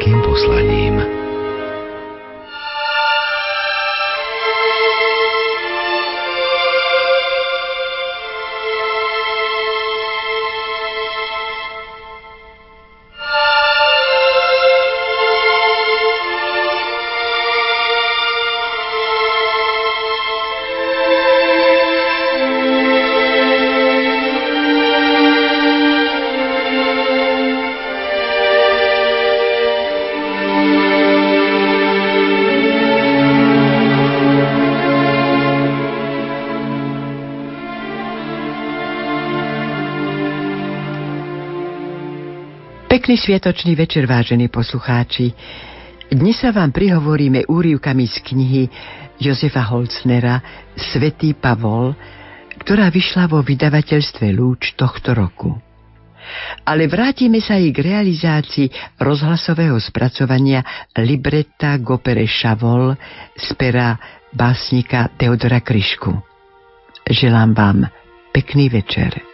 veľkým poslaním. Pekný sviatočný večer, vážení poslucháči. Dnes sa vám prihovoríme úrivkami z knihy Josefa Holcnera Svetý Pavol, ktorá vyšla vo vydavateľstve Lúč tohto roku. Ale vrátime sa i k realizácii rozhlasového spracovania libreta Gopere Šavol z pera básnika Teodora Kryšku. Želám vám pekný večer.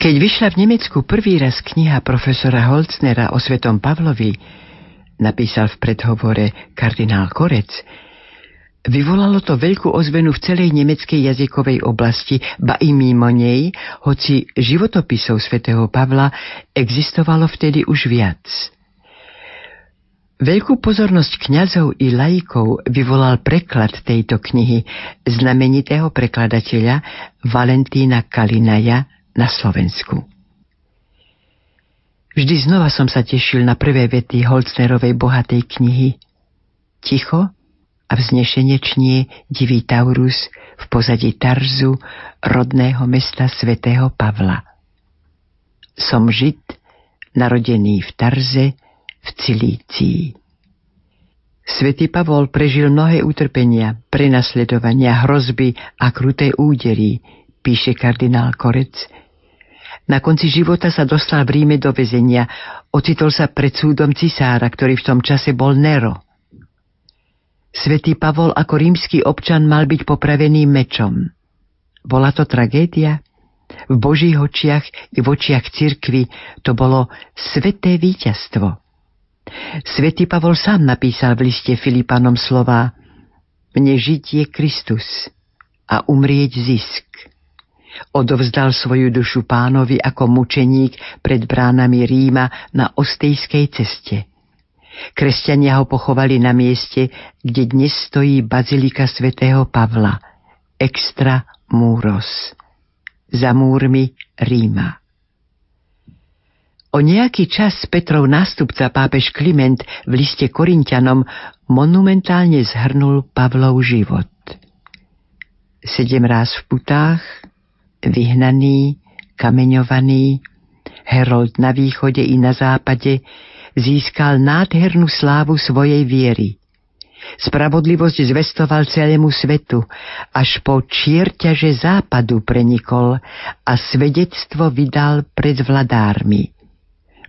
Keď vyšla v Nemecku prvý raz kniha profesora Holcnera o svetom Pavlovi, napísal v predhovore kardinál Korec, vyvolalo to veľkú ozvenu v celej nemeckej jazykovej oblasti, ba i mimo nej, hoci životopisov svätého Pavla existovalo vtedy už viac. Veľkú pozornosť kňazov i laikov vyvolal preklad tejto knihy znamenitého prekladateľa Valentína Kalinaja na Slovensku. Vždy znova som sa tešil na prvé vety Holcnerovej bohatej knihy. Ticho a vznešenie divý Taurus v pozadí Tarzu, rodného mesta svätého Pavla. Som Žid, narodený v Tarze, v Cilícii. Svetý Pavol prežil mnohé utrpenia, prenasledovania, hrozby a kruté údery, píše kardinál Korec. Na konci života sa dostal v Ríme do väzenia. Ocitol sa pred súdom cisára, ktorý v tom čase bol Nero. Svetý Pavol ako rímsky občan mal byť popravený mečom. Bola to tragédia? V Božích očiach i v očiach cirkvy to bolo sveté víťazstvo. Svetý Pavol sám napísal v liste Filipanom slova Mne žiť je Kristus a umrieť zisk. Odovzdal svoju dušu pánovi ako mučeník pred bránami Ríma na ostejskej ceste. Kresťania ho pochovali na mieste, kde dnes stojí bazilika svätého Pavla, extra múros, za múrmi Ríma. O nejaký čas Petrov nástupca pápež Kliment v liste Korintianom monumentálne zhrnul Pavlov život. Sedem ráz v putách, vyhnaný, kameňovaný, Herold na východe i na západe získal nádhernú slávu svojej viery. Spravodlivosť zvestoval celému svetu, až po čierťaže západu prenikol a svedectvo vydal pred vladármi.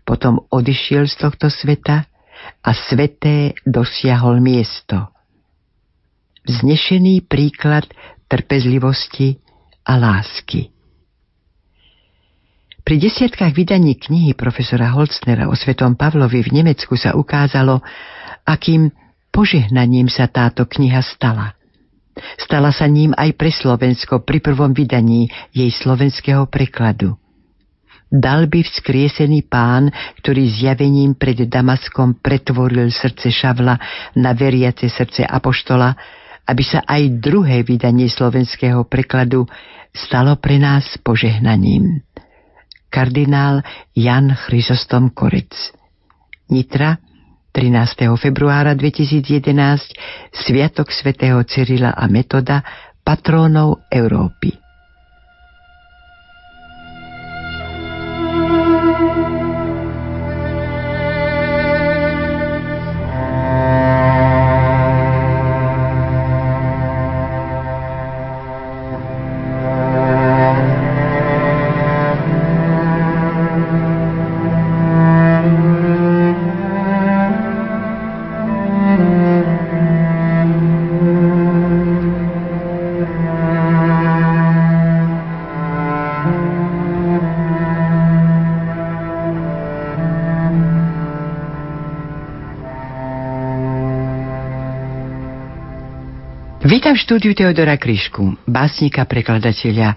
Potom odišiel z tohto sveta a sveté dosiahol miesto. Vznešený príklad trpezlivosti a lásky. Pri desiatkách vydaní knihy profesora Holznera o svetom Pavlovi v Nemecku sa ukázalo, akým požehnaním sa táto kniha stala. Stala sa ním aj pre Slovensko pri prvom vydaní jej slovenského prekladu. Dal by vzkriesený pán, ktorý zjavením pred Damaskom pretvoril srdce Šavla na veriace srdce Apoštola, aby sa aj druhé vydanie slovenského prekladu stalo pre nás požehnaním. Kardinál Jan Chrysostom Korec Nitra 13. februára 2011 Sviatok svätého Cyrila a Metoda patrónov Európy. Štúdiu Teodora Kryšku, básnika, prekladateľa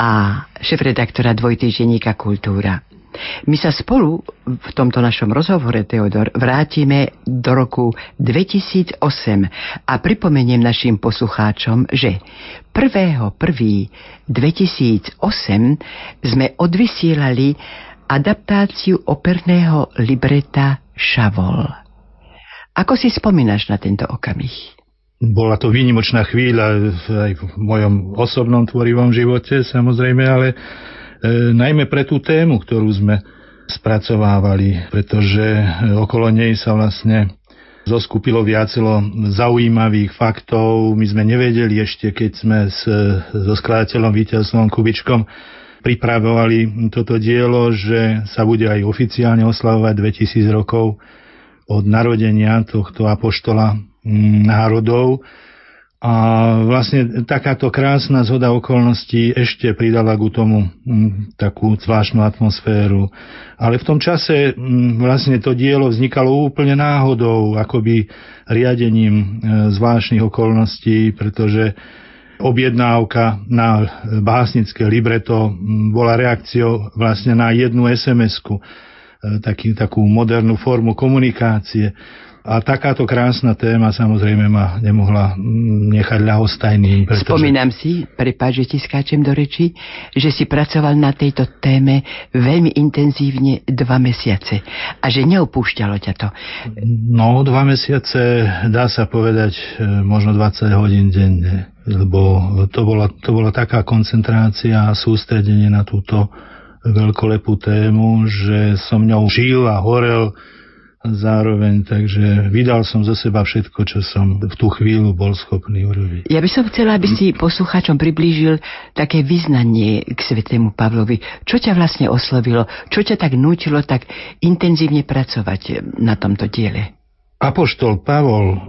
a šefredaktora dvojtýždenníka Kultúra. My sa spolu v tomto našom rozhovore, Teodor, vrátime do roku 2008 a pripomeniem našim poslucháčom, že 1.1.2008 sme odvysielali adaptáciu operného libreta Šavol. Ako si spomínaš na tento okamih? Bola to výnimočná chvíľa aj v mojom osobnom tvorivom živote, samozrejme, ale e, najmä pre tú tému, ktorú sme spracovávali, pretože okolo nej sa vlastne zoskupilo viacelo zaujímavých faktov. My sme nevedeli ešte, keď sme s, so skladateľom Vítelstvom Kubičkom pripravovali toto dielo, že sa bude aj oficiálne oslavovať 2000 rokov od narodenia tohto apoštola národov. A vlastne takáto krásna zhoda okolností ešte pridala ku tomu takú zvláštnu atmosféru. Ale v tom čase vlastne to dielo vznikalo úplne náhodou, akoby riadením e, zvláštnych okolností, pretože objednávka na básnické libreto bola reakciou vlastne na jednu SMS-ku, e, taký, takú modernú formu komunikácie. A takáto krásna téma samozrejme ma nemohla mm, nechať ľahostajným. Pretože... Spomínam si, prepáč, že ti skáčem do reči, že si pracoval na tejto téme veľmi intenzívne dva mesiace a že neopúšťalo ťa to. No, dva mesiace, dá sa povedať, e, možno 20 hodín denne, lebo to bola, to bola taká koncentrácia a sústredenie na túto veľkolepú tému, že som ňou žil a horel zároveň, takže vydal som zo seba všetko, čo som v tú chvíľu bol schopný urobiť. Ja by som chcela, aby si poslucháčom priblížil také vyznanie k svetému Pavlovi. Čo ťa vlastne oslovilo? Čo ťa tak nútilo tak intenzívne pracovať na tomto diele? Apoštol Pavol, eh,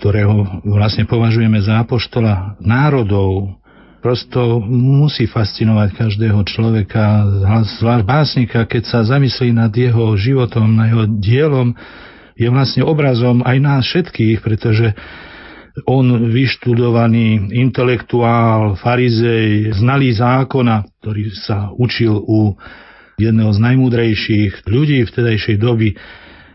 ktorého vlastne považujeme za apoštola národov, prosto musí fascinovať každého človeka, zvlášť básnika, keď sa zamyslí nad jeho životom, na jeho dielom, je vlastne obrazom aj nás všetkých, pretože on vyštudovaný intelektuál, farizej, znalý zákona, ktorý sa učil u jedného z najmúdrejších ľudí vtedajšej doby,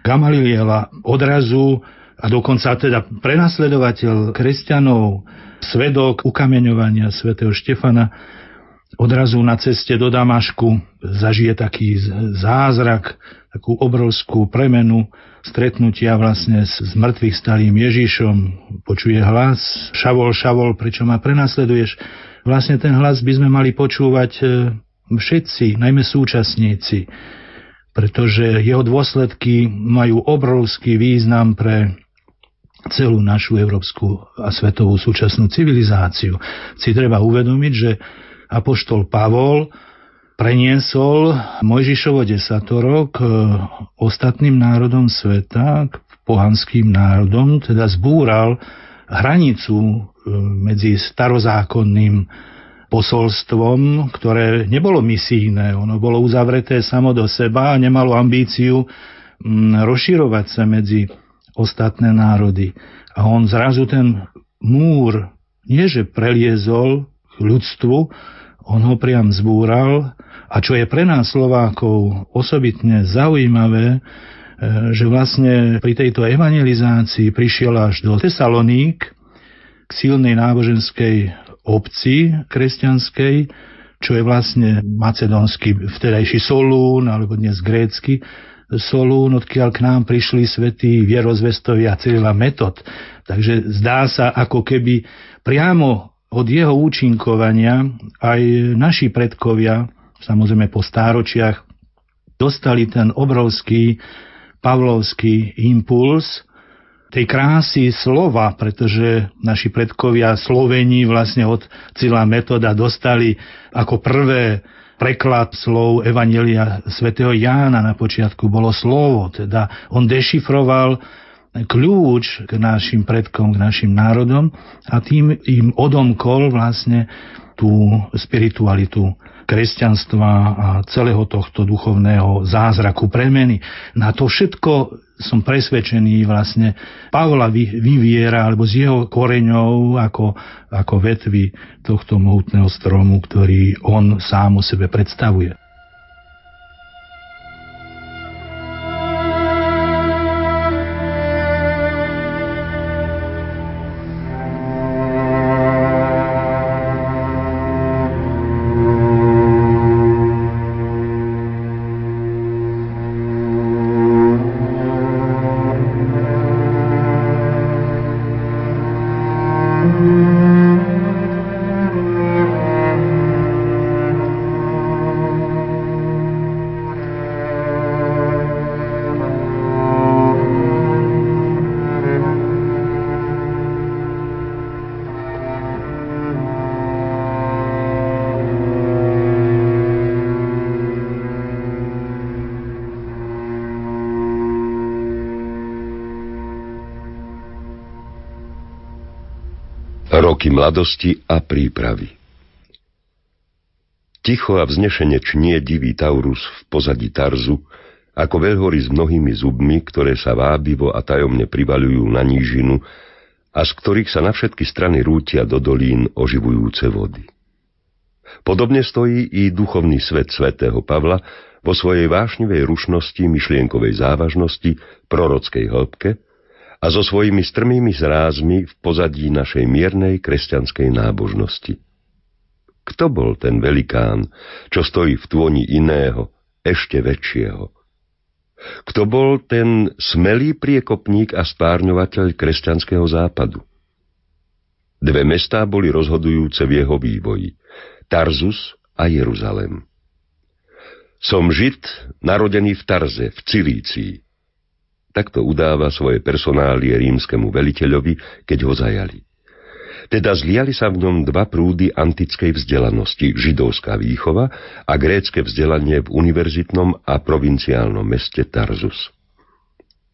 Gamaliela, odrazu a dokonca teda prenasledovateľ kresťanov, svedok ukameňovania svätého Štefana odrazu na ceste do Damašku zažije taký zázrak, takú obrovskú premenu stretnutia vlastne s, mŕtvych stalým Ježišom. Počuje hlas, šavol, šavol, prečo ma prenasleduješ? Vlastne ten hlas by sme mali počúvať e, všetci, najmä súčasníci, pretože jeho dôsledky majú obrovský význam pre celú našu európsku a svetovú súčasnú civilizáciu. Si treba uvedomiť, že apoštol Pavol preniesol Mojžišovo desatoro k ostatným národom sveta, k pohanským národom, teda zbúral hranicu e, medzi starozákonným posolstvom, ktoré nebolo misijné, ono bolo uzavreté samo do seba a nemalo ambíciu rozširovať sa medzi ostatné národy. A on zrazu ten múr nie že preliezol k ľudstvu, on ho priam zbúral a čo je pre nás Slovákov osobitne zaujímavé, e, že vlastne pri tejto evangelizácii prišiel až do Tesaloník k silnej náboženskej obci kresťanskej, čo je vlastne macedónsky vtedajší Solún, alebo dnes grécky Solún, odkiaľ k nám prišli svätí vierozvestovia Cyrila Metod. Takže zdá sa, ako keby priamo od jeho účinkovania aj naši predkovia, samozrejme po stáročiach, dostali ten obrovský pavlovský impuls tej krásy slova, pretože naši predkovia Slovení vlastne od Cila Metoda dostali ako prvé preklad slov Evanelia svätého Jána na počiatku bolo slovo, teda on dešifroval kľúč k našim predkom, k našim národom a tým im odomkol vlastne tú spiritualitu kresťanstva a celého tohto duchovného zázraku premeny. Na to všetko som presvedčený vlastne Pavla vyviera alebo z jeho koreňov ako, ako vetvy tohto mohutného stromu, ktorý on sám o sebe predstavuje. Roky mladosti a prípravy. Ticho a vznešene čnie divý Taurus v pozadí Tarzu, ako veľhory s mnohými zubmi, ktoré sa vábivo a tajomne privaľujú na nížinu a z ktorých sa na všetky strany rútia do dolín oživujúce vody. Podobne stojí i duchovný svet svätého Pavla vo svojej vášnivej rušnosti, myšlienkovej závažnosti, prorockej hĺbke – a so svojimi strmými zrázmi v pozadí našej miernej kresťanskej nábožnosti. Kto bol ten velikán, čo stojí v tôni iného, ešte väčšieho? Kto bol ten smelý priekopník a spárňovateľ kresťanského západu? Dve mestá boli rozhodujúce v jeho vývoji. Tarzus a Jeruzalem. Som Žid, narodený v Tarze, v Cilícii. Takto udáva svoje personálie rímskemu veliteľovi, keď ho zajali. Teda zliali sa v ňom dva prúdy antickej vzdelanosti, židovská výchova a grécke vzdelanie v univerzitnom a provinciálnom meste Tarzus.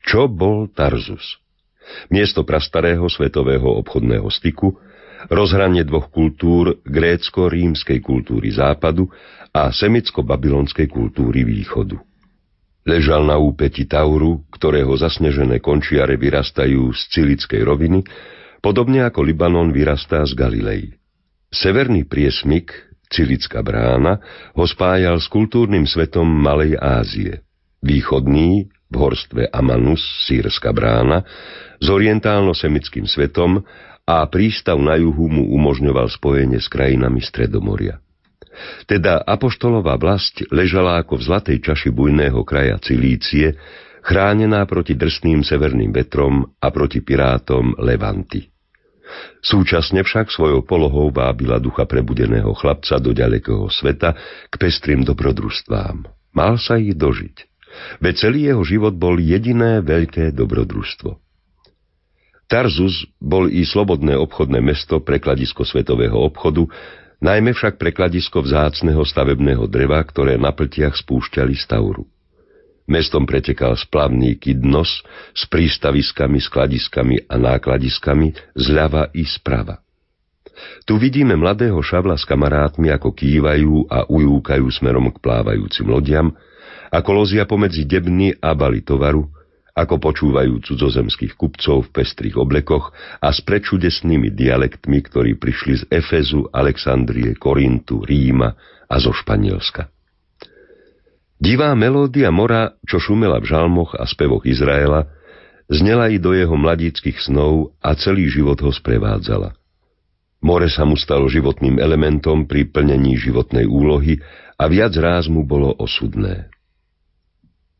Čo bol Tarzus? Miesto prastarého svetového obchodného styku, rozhranie dvoch kultúr grécko-rímskej kultúry západu a semicko-babylonskej kultúry východu. Ležal na úpeti Tauru, ktorého zasnežené končiare vyrastajú z cilickej roviny, podobne ako Libanon vyrastá z Galilei. Severný priesmik, Cilická brána, ho spájal s kultúrnym svetom Malej Ázie. Východný, v horstve Amanus, Sýrska brána, s orientálno-semickým svetom a prístav na juhu mu umožňoval spojenie s krajinami Stredomoria. Teda apoštolová vlast ležala ako v zlatej čaši bujného kraja Cilície, chránená proti drsným severným vetrom a proti pirátom Levanty. Súčasne však svojou polohou vábila ducha prebudeného chlapca do ďalekého sveta k pestrým dobrodružstvám. Mal sa ich dožiť. Veď celý jeho život bol jediné veľké dobrodružstvo. Tarzus bol i slobodné obchodné mesto, prekladisko svetového obchodu, najmä však prekladisko vzácneho stavebného dreva, ktoré na pltiach spúšťali z Tauru. Mestom pretekal splavný Kidnos s prístaviskami, skladiskami a nákladiskami zľava i sprava. Tu vidíme mladého šavla s kamarátmi, ako kývajú a ujúkajú smerom k plávajúcim lodiam, ako lozia pomedzi debny a bali tovaru, ako počúvajú cudzozemských kupcov v pestrých oblekoch a s prečudesnými dialektmi, ktorí prišli z Efezu, Alexandrie, Korintu, Ríma a zo Španielska. Divá melódia mora, čo šumela v žalmoch a spevoch Izraela, znela i do jeho mladíckých snov a celý život ho sprevádzala. More sa mu stalo životným elementom pri plnení životnej úlohy a viac ráz mu bolo osudné.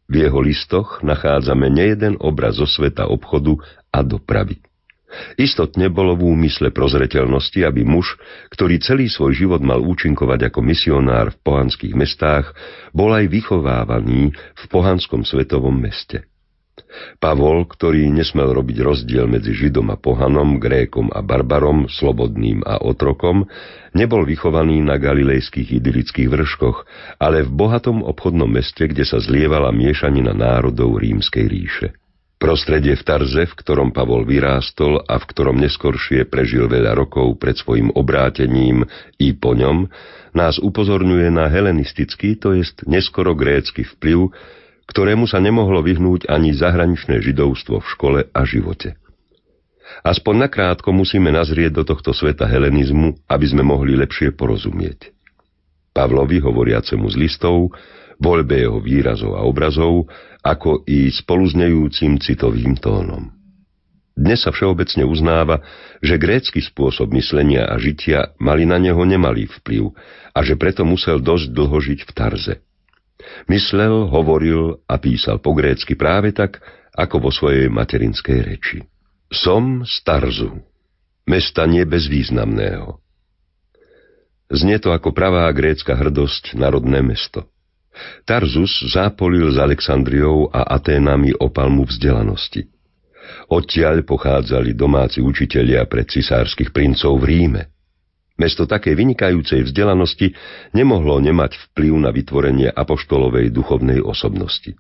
V jeho listoch nachádzame nejeden obraz zo sveta obchodu a dopravy. Istotne bolo v úmysle prozreteľnosti, aby muž, ktorý celý svoj život mal účinkovať ako misionár v pohanských mestách, bol aj vychovávaný v pohanskom svetovom meste. Pavol, ktorý nesmel robiť rozdiel medzi Židom a pohanom, Grékom a barbarom, slobodným a otrokom, nebol vychovaný na galilejských idylických vrškoch, ale v bohatom obchodnom meste, kde sa zlievala miešanina národov rímskej ríše. Prostredie v Tarze, v ktorom Pavol vyrástol a v ktorom neskoršie prežil veľa rokov pred svojim obrátením i po ňom, nás upozorňuje na helenistický, to jest neskoro grécky vplyv, ktorému sa nemohlo vyhnúť ani zahraničné židovstvo v škole a živote. Aspoň nakrátko musíme nazrieť do tohto sveta helenizmu, aby sme mohli lepšie porozumieť. Pavlovi, hovoriacemu z listov, voľbe jeho výrazov a obrazov, ako i spoluznejúcim citovým tónom. Dnes sa všeobecne uznáva, že grécky spôsob myslenia a žitia mali na neho nemalý vplyv a že preto musel dosť dlho žiť v Tarze. Myslel, hovoril a písal po grécky práve tak, ako vo svojej materinskej reči. Som z Tarzu, mesta nebezvýznamného. Znie to ako pravá grécka hrdosť národné mesto. Tarzus zápolil s Alexandriou a Aténami o palmu vzdelanosti. Odtiaľ pochádzali domáci učitelia pre cisárskych princov v Ríme – Mesto takej vynikajúcej vzdelanosti nemohlo nemať vplyv na vytvorenie apoštolovej duchovnej osobnosti.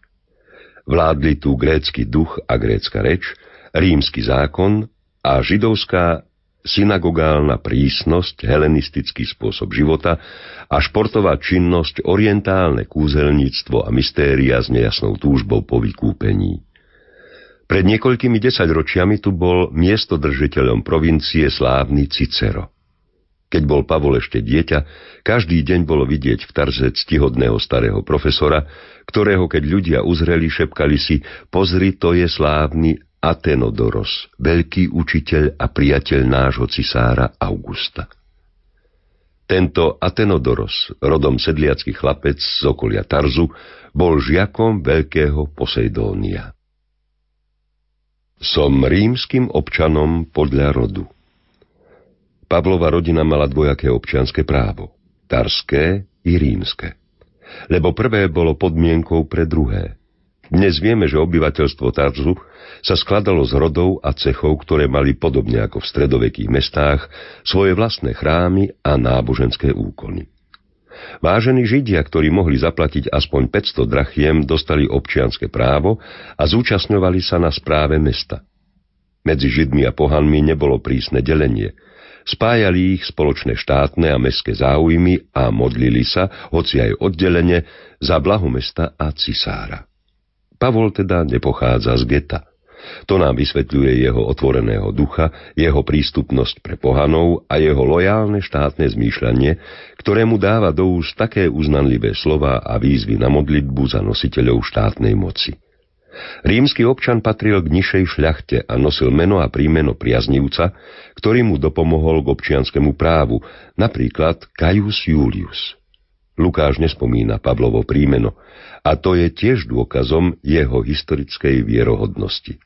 Vládli tu grécky duch a grécka reč, rímsky zákon a židovská synagogálna prísnosť, helenistický spôsob života a športová činnosť, orientálne kúzelníctvo a mystéria s nejasnou túžbou po vykúpení. Pred niekoľkými desaťročiami tu bol miestodržiteľom provincie slávny Cicero. Keď bol Pavol ešte dieťa, každý deň bolo vidieť v Tarze ctihodného starého profesora, ktorého keď ľudia uzreli, šepkali si, pozri, to je slávny Atenodoros, veľký učiteľ a priateľ nášho cisára Augusta. Tento Atenodoros, rodom sedliacký chlapec z okolia Tarzu, bol žiakom veľkého Poseidónia. Som rímským občanom podľa rodu. Pavlova rodina mala dvojaké občianské právo, tarské i rímske. Lebo prvé bolo podmienkou pre druhé. Dnes vieme, že obyvateľstvo Tarzu sa skladalo z rodov a cechov, ktoré mali podobne ako v stredovekých mestách svoje vlastné chrámy a náboženské úkony. Vážení Židia, ktorí mohli zaplatiť aspoň 500 drachiem, dostali občianske právo a zúčastňovali sa na správe mesta. Medzi Židmi a pohanmi nebolo prísne delenie – Spájali ich spoločné štátne a mestské záujmy a modlili sa, hoci aj oddelene, za blahu mesta a cisára. Pavol teda nepochádza z geta. To nám vysvetľuje jeho otvoreného ducha, jeho prístupnosť pre pohanov a jeho lojálne štátne zmýšľanie, ktorému dáva do úst také uznanlivé slova a výzvy na modlitbu za nositeľov štátnej moci. Rímsky občan patril k nižšej šľachte a nosil meno a prímeno priaznivca, ktorý mu dopomohol k občianskému právu, napríklad Caius Julius. Lukáš nespomína Pavlovo prímeno a to je tiež dôkazom jeho historickej vierohodnosti.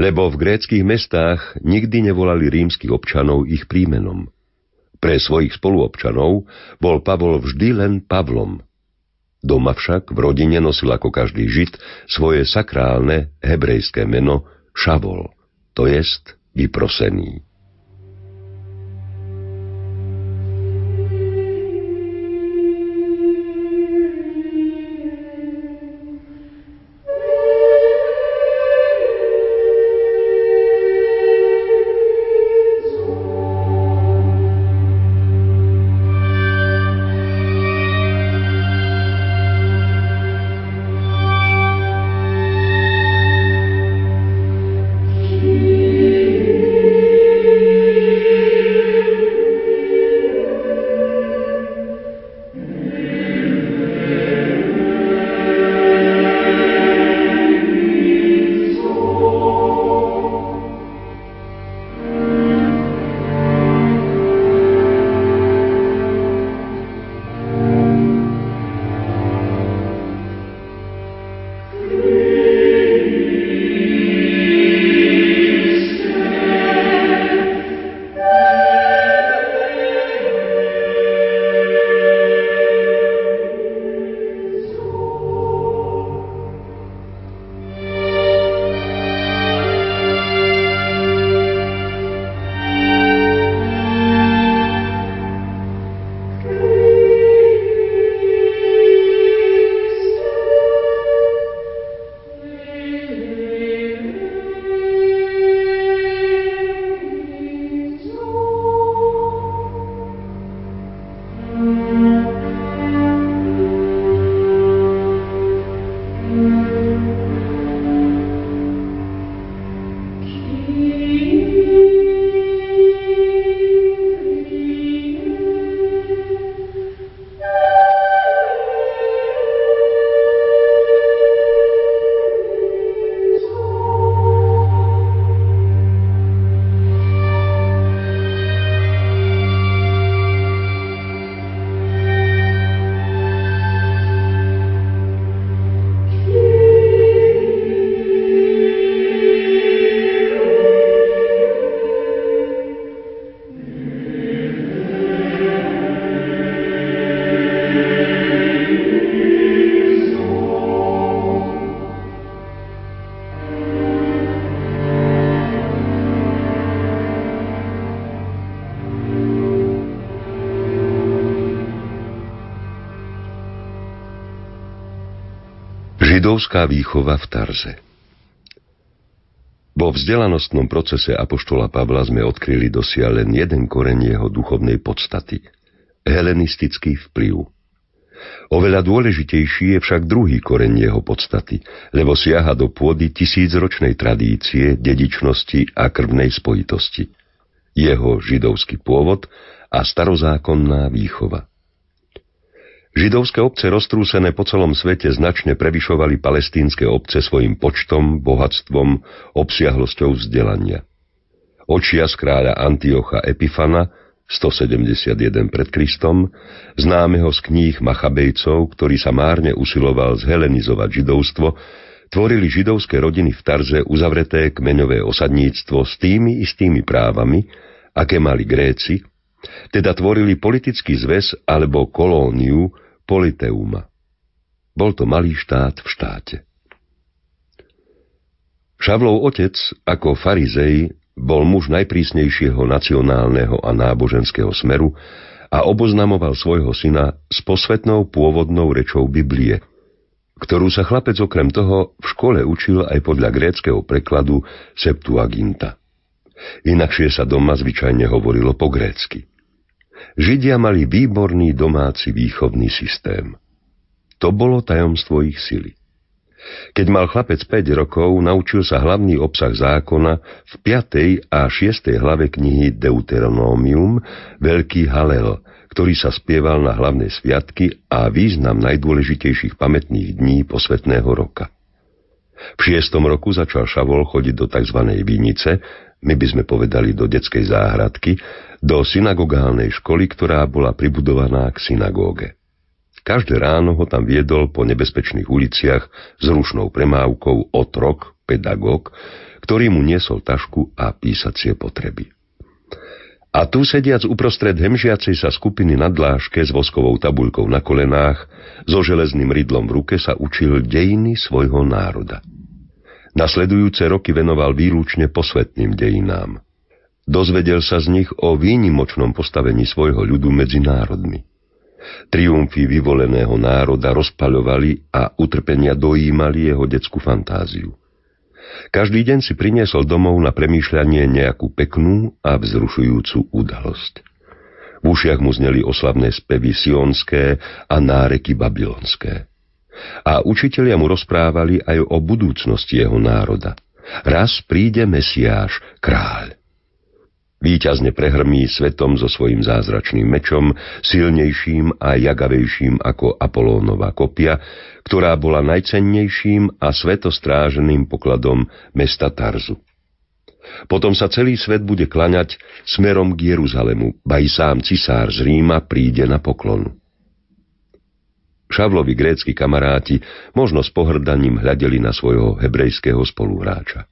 Lebo v gréckých mestách nikdy nevolali rímskych občanov ich prímenom. Pre svojich spoluobčanov bol Pavol vždy len Pavlom – Doma však v rodine nosil ako každý žid svoje sakrálne hebrejské meno Šavol, to jest vyprosený. Židovská výchova v Tarze Vo vzdelanostnom procese Apoštola Pavla sme odkryli dosiaľ len jeden koreň jeho duchovnej podstaty – helenistický vplyv. Oveľa dôležitejší je však druhý koreň jeho podstaty, lebo siaha do pôdy tisícročnej tradície, dedičnosti a krvnej spojitosti. Jeho židovský pôvod a starozákonná výchova. Židovské obce roztrúsené po celom svete značne prevyšovali palestínske obce svojim počtom, bohatstvom, obsiahlosťou vzdelania. Očia z kráľa Antiocha Epifana 171 pred Kristom, známeho z kníh Machabejcov, ktorý sa márne usiloval zhelenizovať židovstvo, tvorili židovské rodiny v Tarze uzavreté kmeňové osadníctvo s tými istými právami, aké mali Gréci, teda tvorili politický zväz alebo kolóniu Politeuma. Bol to malý štát v štáte. Šavlov otec, ako farizej, bol muž najprísnejšieho nacionálneho a náboženského smeru a oboznamoval svojho syna s posvetnou pôvodnou rečou Biblie, ktorú sa chlapec okrem toho v škole učil aj podľa gréckého prekladu Septuaginta. Inakšie sa doma zvyčajne hovorilo po grécky. Židia mali výborný domáci výchovný systém. To bolo tajomstvo ich sily. Keď mal chlapec 5 rokov, naučil sa hlavný obsah zákona v 5. a 6. hlave knihy Deuteronomium, Veľký Halel, ktorý sa spieval na hlavné sviatky a význam najdôležitejších pamätných dní posvetného roka. V šiestom roku začal Šavol chodiť do tzv. vinice, my by sme povedali do detskej záhradky, do synagogálnej školy, ktorá bola pribudovaná k synagóge. Každé ráno ho tam viedol po nebezpečných uliciach s rušnou premávkou otrok, pedagóg, ktorý mu niesol tašku a písacie potreby. A tu sediac uprostred hemžiacej sa skupiny na dláške s voskovou tabuľkou na kolenách, so železným rydlom v ruke sa učil dejiny svojho národa. Nasledujúce roky venoval výlučne posvetným dejinám. Dozvedel sa z nich o výnimočnom postavení svojho ľudu medzi národmi. Triumfy vyvoleného národa rozpaľovali a utrpenia dojímali jeho detskú fantáziu. Každý deň si priniesol domov na premýšľanie nejakú peknú a vzrušujúcu udalosť. V ušiach mu zneli oslavné spevy sionské a náreky babylonské. A učitelia mu rozprávali aj o budúcnosti jeho národa. Raz príde Mesiáš, kráľ. Výťazne prehrmí svetom so svojím zázračným mečom, silnejším a jagavejším ako Apolónova kopia, ktorá bola najcennejším a svetostráženým pokladom mesta Tarzu. Potom sa celý svet bude klaňať smerom k Jeruzalemu, ba i sám cisár z Ríma príde na poklonu. Šavlovi grécky kamaráti možno s pohrdaním hľadeli na svojho hebrejského spoluhráča.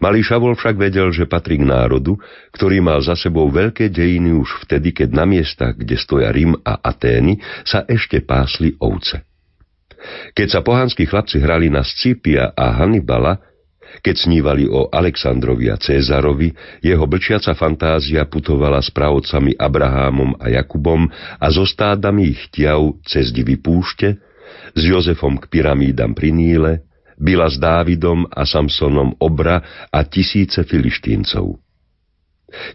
Malý Šavol však vedel, že patrí k národu, ktorý mal za sebou veľké dejiny už vtedy, keď na miestach, kde stoja Rím a Atény, sa ešte pásli ovce. Keď sa pohanskí chlapci hrali na Scipia a Hannibala, keď snívali o Aleksandrovi a Cézarovi, jeho blčiaca fantázia putovala s pravcami Abrahámom a Jakubom a so stádami ich ťav cez divy púšte, s Jozefom k pyramídam pri Níle, byla s Dávidom a Samsonom obra a tisíce filištíncov.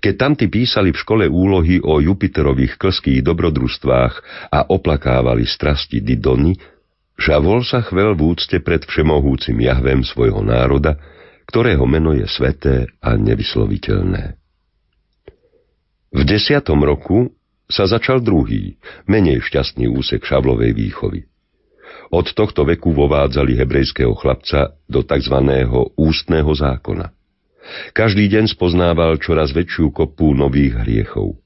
Keď tamty písali v škole úlohy o Jupiterových klských dobrodružstvách a oplakávali strasti Didony, Žavol sa chvel v úcte pred všemohúcim Jahvem svojho národa, ktorého meno je sveté a nevysloviteľné. V desiatom roku sa začal druhý, menej šťastný úsek Šavlovej výchovy. Od tohto veku vovádzali hebrejského chlapca do tzv. ústneho zákona. Každý deň spoznával čoraz väčšiu kopu nových hriechov.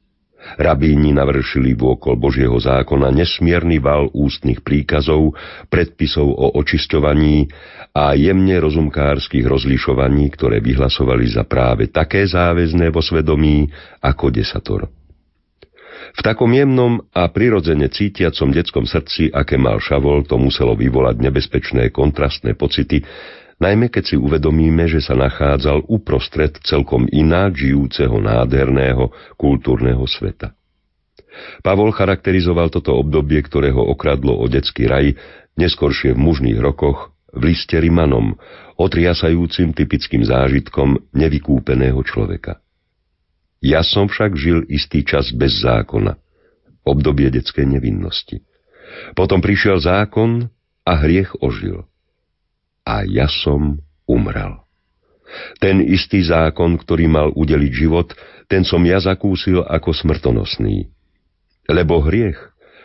Rabíni navršili vôkol Božieho zákona nesmierny val ústnych príkazov, predpisov o očisťovaní a jemne rozumkárskych rozlišovaní, ktoré vyhlasovali za práve také záväzné vo svedomí ako desatoro. V takom jemnom a prirodzene cítiacom detskom srdci, aké mal Šavol, to muselo vyvolať nebezpečné kontrastné pocity, najmä keď si uvedomíme, že sa nachádzal uprostred celkom iná žijúceho nádherného kultúrneho sveta. Pavol charakterizoval toto obdobie, ktorého okradlo o detský raj, neskoršie v mužných rokoch, v liste Rimanom, otriasajúcim typickým zážitkom nevykúpeného človeka. Ja som však žil istý čas bez zákona, obdobie detskej nevinnosti. Potom prišiel zákon a hriech ožil. A ja som umrel. Ten istý zákon, ktorý mal udeliť život, ten som ja zakúsil ako smrtonosný. Lebo hriech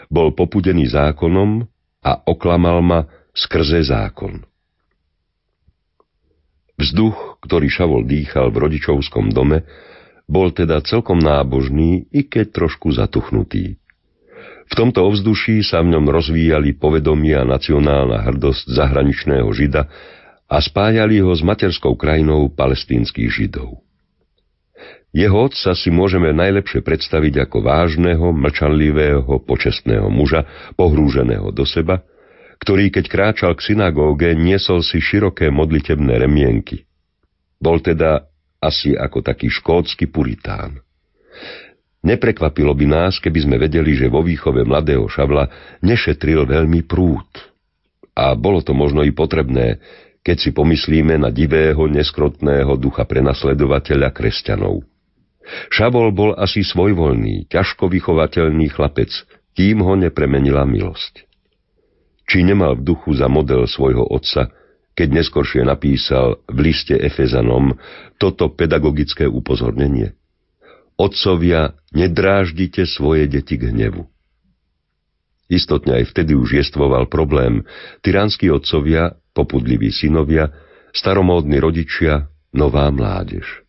bol popudený zákonom a oklamal ma skrze zákon. Vzduch, ktorý Šavol dýchal v rodičovskom dome, bol teda celkom nábožný, i keď trošku zatuchnutý. V tomto ovzduší sa v ňom rozvíjali povedomie a nacionálna hrdosť zahraničného žida a spájali ho s materskou krajinou palestínskych židov. Jeho otca si môžeme najlepšie predstaviť ako vážneho, mlčanlivého, počestného muža, pohrúženého do seba, ktorý, keď kráčal k synagóge, niesol si široké modlitebné remienky. Bol teda asi ako taký škótsky puritán. Neprekvapilo by nás, keby sme vedeli, že vo výchove mladého Šavla nešetril veľmi prúd. A bolo to možno i potrebné, keď si pomyslíme na divého, neskrotného ducha prenasledovateľa kresťanov. Šavol bol asi svojvoľný, ťažko vychovateľný chlapec, kým ho nepremenila milosť. Či nemal v duchu za model svojho otca, keď neskoršie napísal v liste Efezanom toto pedagogické upozornenie. Otcovia, nedráždite svoje deti k hnevu. Istotne aj vtedy už jestvoval problém. Tyranskí otcovia, popudliví synovia, staromódni rodičia, nová mládež.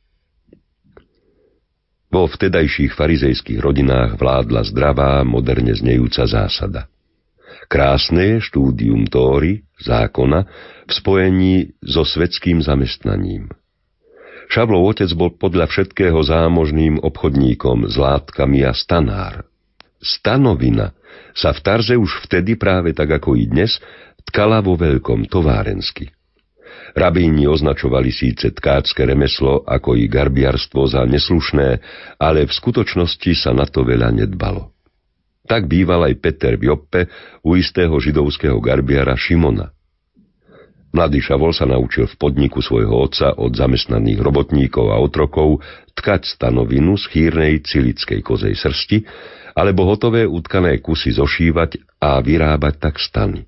Vo vtedajších farizejských rodinách vládla zdravá, moderne znejúca zásada. Krásne je štúdium Tóry, zákona, v spojení so svetským zamestnaním. Šavlov otec bol podľa všetkého zámožným obchodníkom s látkami a stanár. Stanovina sa v Tarze už vtedy práve tak ako i dnes tkala vo veľkom továrensky. Rabíni označovali síce tkácké remeslo ako i garbiarstvo za neslušné, ale v skutočnosti sa na to veľa nedbalo. Tak býval aj Peter v Joppe u istého židovského garbiara Šimona. Mladý Šavol sa naučil v podniku svojho otca od zamestnaných robotníkov a otrokov tkať stanovinu z chýrnej cilickej kozej srsti, alebo hotové utkané kusy zošívať a vyrábať tak stany.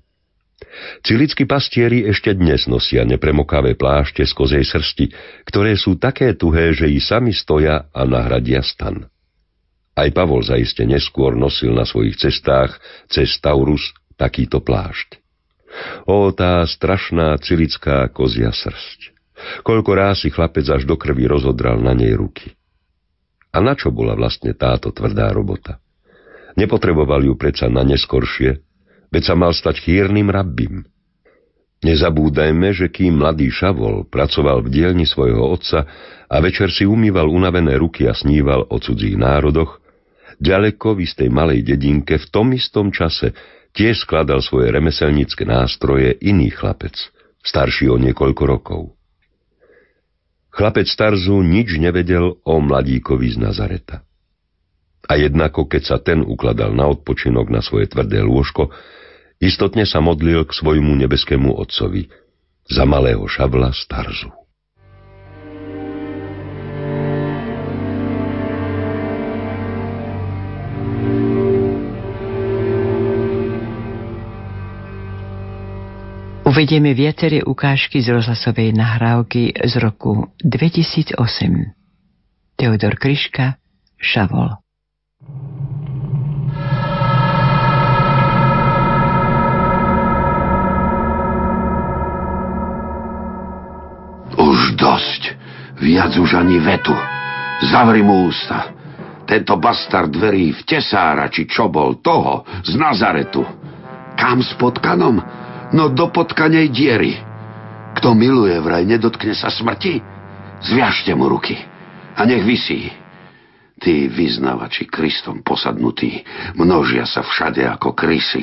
Cilickí pastieri ešte dnes nosia nepremokavé plášte z kozej srsti, ktoré sú také tuhé, že i sami stoja a nahradia stan. Aj Pavol zaiste neskôr nosil na svojich cestách cez Taurus takýto plášť. O, tá strašná cilická kozia srst. Koľko ráz si chlapec až do krvi rozodral na nej ruky. A na čo bola vlastne táto tvrdá robota? Nepotreboval ju predsa na neskoršie, veď sa mal stať chýrnym rabbim. Nezabúdajme, že kým mladý Šavol pracoval v dielni svojho otca a večer si umýval unavené ruky a sníval o cudzích národoch, ďaleko v istej malej dedinke v tom istom čase tiež skladal svoje remeselnícke nástroje iný chlapec, starší o niekoľko rokov. Chlapec Tarzu nič nevedel o mladíkovi z Nazareta. A jednako, keď sa ten ukladal na odpočinok na svoje tvrdé lôžko, istotne sa modlil k svojmu nebeskému otcovi za malého šavla Starzu. Uvedieme viaceré ukážky z rozhlasovej nahrávky z roku 2008. Teodor Kryška, Šavol. Už dosť. Viac už ani vetu. Zavri mu ústa. Tento bastard verí v tesára, či čo bol, toho, z Nazaretu. Kam s potkanom? No do potkanej diery. Kto miluje vraj, nedotkne sa smrti? Zviažte mu ruky a nech vysí. Tí vyznavači Kristom posadnutí množia sa všade ako krysy.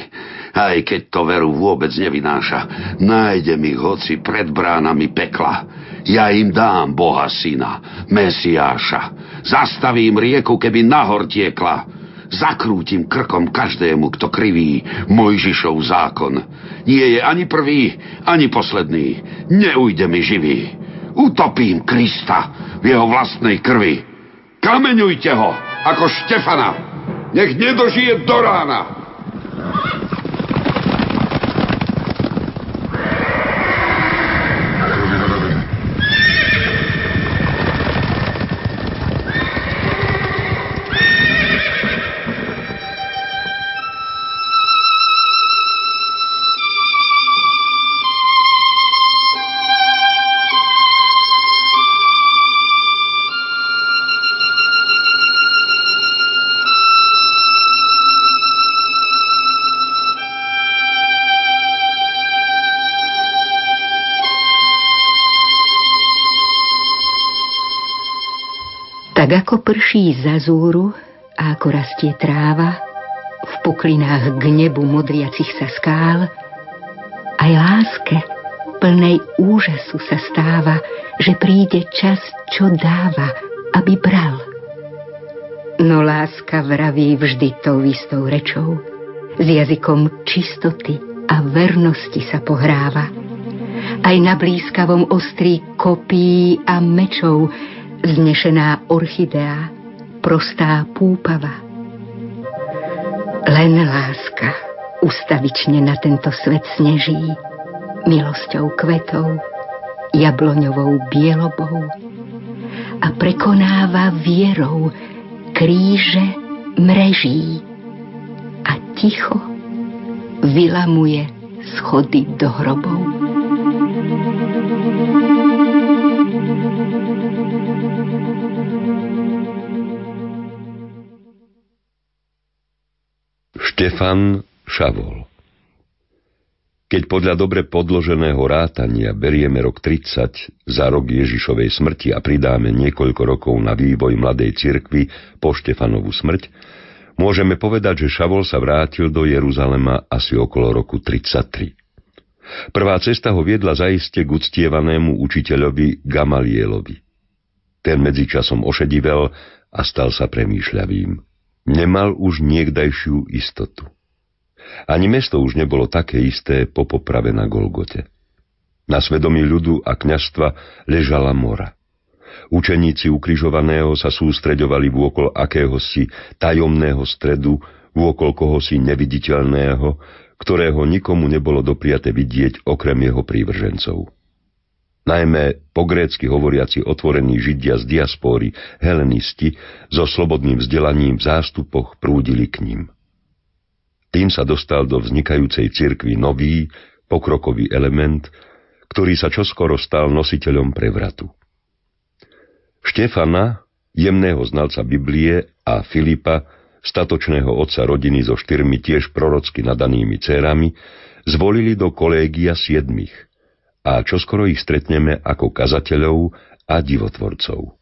Aj keď to veru vôbec nevynáša, nájdem ich hoci pred bránami pekla. Ja im dám Boha syna, Mesiáša. Zastavím rieku, keby nahor tiekla zakrútim krkom každému, kto kriví Mojžišov zákon. Nie je ani prvý, ani posledný. Neujde mi živý. Utopím Krista v jeho vlastnej krvi. Kameňujte ho, ako Štefana. Nech nedožije do rána. Ako prší zúru a ako rastie tráva, v puklinách k nebu modriacich sa skál, aj láske plnej úžasu sa stáva, že príde čas, čo dáva, aby bral. No láska vraví vždy tou istou rečou, s jazykom čistoty a vernosti sa pohráva. Aj na blízkavom ostrí kopí a mečov znešená orchidea, prostá púpava. Len láska ustavične na tento svet sneží, milosťou kvetov, jabloňovou bielobou a prekonáva vierou kríže mreží a ticho vylamuje schody do hrobov. Štefan Šavol Keď podľa dobre podloženého rátania berieme rok 30 za rok Ježišovej smrti a pridáme niekoľko rokov na vývoj mladej cirkvy po Štefanovú smrť, môžeme povedať, že Šavol sa vrátil do Jeruzalema asi okolo roku 33. Prvá cesta ho viedla zaiste k uctievanému učiteľovi Gamalielovi. Ten medzičasom ošedivel a stal sa premýšľavým. Nemal už niekdajšiu istotu. Ani mesto už nebolo také isté po poprave na Golgote. Na svedomí ľudu a kňažstva ležala mora. Učeníci ukrižovaného sa sústreďovali vôkol akéhosi tajomného stredu, vôkol kohosi neviditeľného, ktorého nikomu nebolo dopriate vidieť okrem jeho prívržencov. Najmä po grécky hovoriaci otvorení židia z diaspóry, helenisti, so slobodným vzdelaním v zástupoch prúdili k ním. Tým sa dostal do vznikajúcej cirkvi nový, pokrokový element, ktorý sa čoskoro stal nositeľom prevratu. Štefana, jemného znalca Biblie a Filipa, statočného otca rodiny so štyrmi tiež prorocky nadanými cérami, zvolili do kolégia siedmých a čoskoro ich stretneme ako kazateľov a divotvorcov.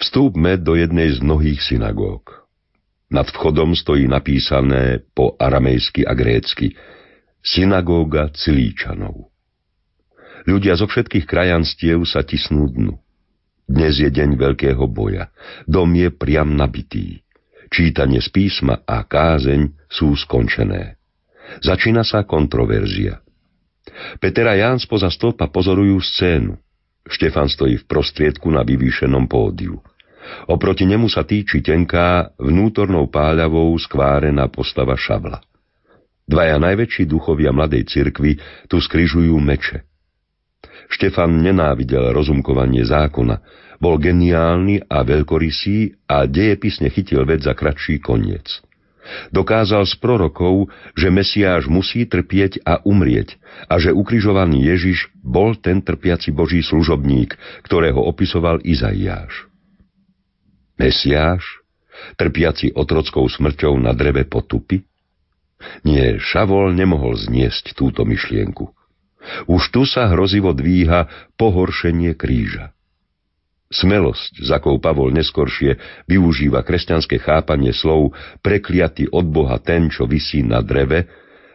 Vstúpme do jednej z mnohých synagóg. Nad vchodom stojí napísané po aramejsky a grécky Synagóga Cilíčanov. Ľudia zo všetkých krajanstiev sa tisnú dnu. Dnes je deň veľkého boja. Dom je priam nabitý. Čítanie z písma a kázeň sú skončené. Začína sa kontroverzia. Peter a Ján spoza stĺpa pozorujú scénu. Štefan stojí v prostriedku na vyvýšenom pódiu. Oproti nemu sa týči tenká, vnútornou páľavou skvárená postava šavla. Dvaja najväčší duchovia mladej cirkvy tu skrižujú meče. Štefan nenávidel rozumkovanie zákona, bol geniálny a veľkorysý a dejepisne chytil vec za kratší koniec. Dokázal z prorokov, že Mesiáš musí trpieť a umrieť a že ukrižovaný Ježiš bol ten trpiaci Boží služobník, ktorého opisoval Izaiáš. Mesiáš, trpiaci otrockou smrťou na dreve potupy? Nie, Šavol nemohol zniesť túto myšlienku – už tu sa hrozivo dvíha pohoršenie kríža. Smelosť, za akou Pavol neskoršie využíva kresťanské chápanie slov prekliaty od Boha ten, čo visí na dreve,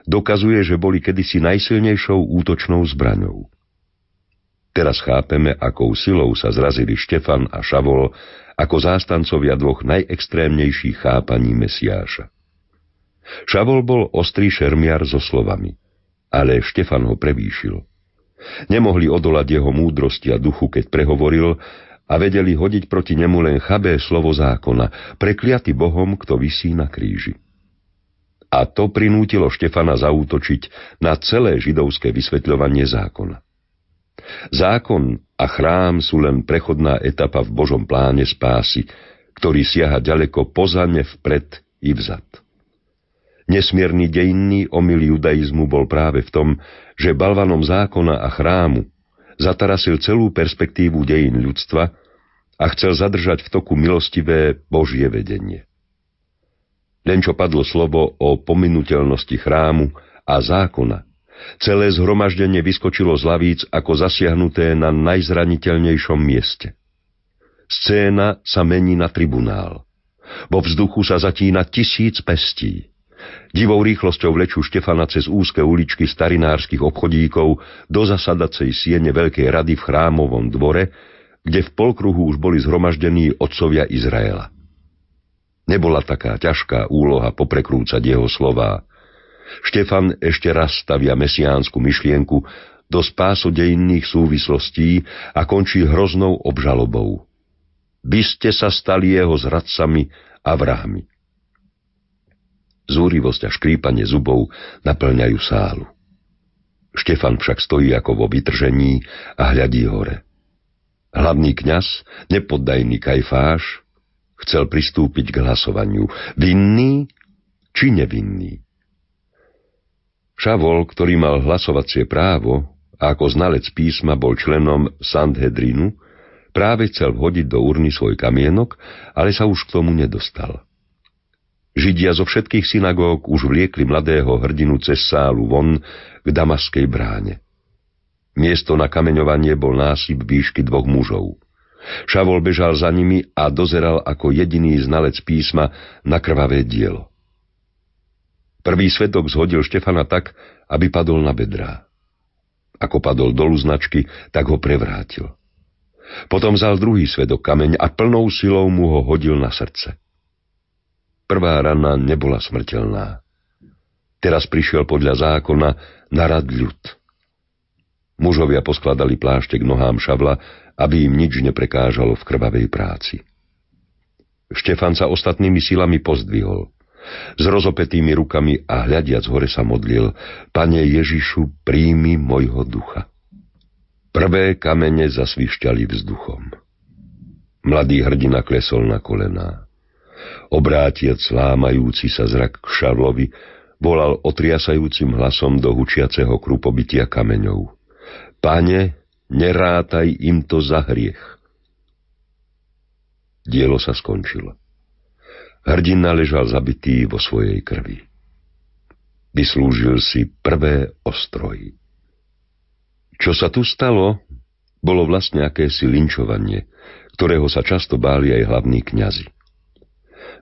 dokazuje, že boli kedysi najsilnejšou útočnou zbraňou. Teraz chápeme, akou silou sa zrazili Štefan a Šavol ako zástancovia dvoch najextrémnejších chápaní Mesiáša. Šavol bol ostrý šermiar so slovami – ale Štefan ho prevýšil. Nemohli odolať jeho múdrosti a duchu, keď prehovoril a vedeli hodiť proti nemu len chabé slovo zákona, prekliaty Bohom, kto visí na kríži. A to prinútilo Štefana zaútočiť na celé židovské vysvetľovanie zákona. Zákon a chrám sú len prechodná etapa v Božom pláne spásy, ktorý siaha ďaleko pozane vpred i vzad. Nesmierny dejinný omyl judaizmu bol práve v tom, že balvanom zákona a chrámu zatarasil celú perspektívu dejín ľudstva a chcel zadržať v toku milostivé Božie vedenie. Len čo padlo slovo o pominuteľnosti chrámu a zákona, celé zhromaždenie vyskočilo z lavíc ako zasiahnuté na najzraniteľnejšom mieste. Scéna sa mení na tribunál. Vo vzduchu sa zatína tisíc pestí. Divou rýchlosťou vlečú Štefana cez úzke uličky starinárskych obchodíkov do zasadacej siene Veľkej rady v chrámovom dvore, kde v polkruhu už boli zhromaždení otcovia Izraela. Nebola taká ťažká úloha poprekrúcať jeho slová. Štefan ešte raz stavia mesiánsku myšlienku do spásodejných súvislostí a končí hroznou obžalobou. By ste sa stali jeho zradcami a vrahmi. Zúrivosť a škrípanie zubov naplňajú sálu. Štefan však stojí ako vo vytržení a hľadí hore. Hlavný kňaz, nepoddajný kajfáš, chcel pristúpiť k hlasovaniu. Vinný či nevinný? Šavol, ktorý mal hlasovacie právo a ako znalec písma bol členom Sandhedrinu, práve chcel vhodiť do urny svoj kamienok, ale sa už k tomu nedostal. Židia zo všetkých synagóg už vliekli mladého hrdinu cez sálu von k damaskej bráne. Miesto na kameňovanie bol násyp výšky dvoch mužov. Šavol bežal za nimi a dozeral ako jediný znalec písma na krvavé dielo. Prvý svetok zhodil Štefana tak, aby padol na bedrá. Ako padol dolu značky, tak ho prevrátil. Potom vzal druhý svedok kameň a plnou silou mu ho hodil na srdce. Prvá rana nebola smrteľná. Teraz prišiel podľa zákona na rad ľud. Mužovia poskladali plášte k nohám šavla, aby im nič neprekážalo v krvavej práci. Štefan sa ostatnými silami pozdvihol. S rozopetými rukami a hľadiac hore sa modlil, Pane Ježišu, príjmi mojho ducha. Prvé kamene zasvišťali vzduchom. Mladý hrdina klesol na kolená. Obrátiac lámajúci sa zrak k Šarlovi, volal otriasajúcim hlasom do hučiaceho krupobytia kameňov. Pane, nerátaj im to za hriech. Dielo sa skončilo. Hrdina ležal zabitý vo svojej krvi. Vyslúžil si prvé ostroji. Čo sa tu stalo, bolo vlastne akési linčovanie, ktorého sa často báli aj hlavní kňazi.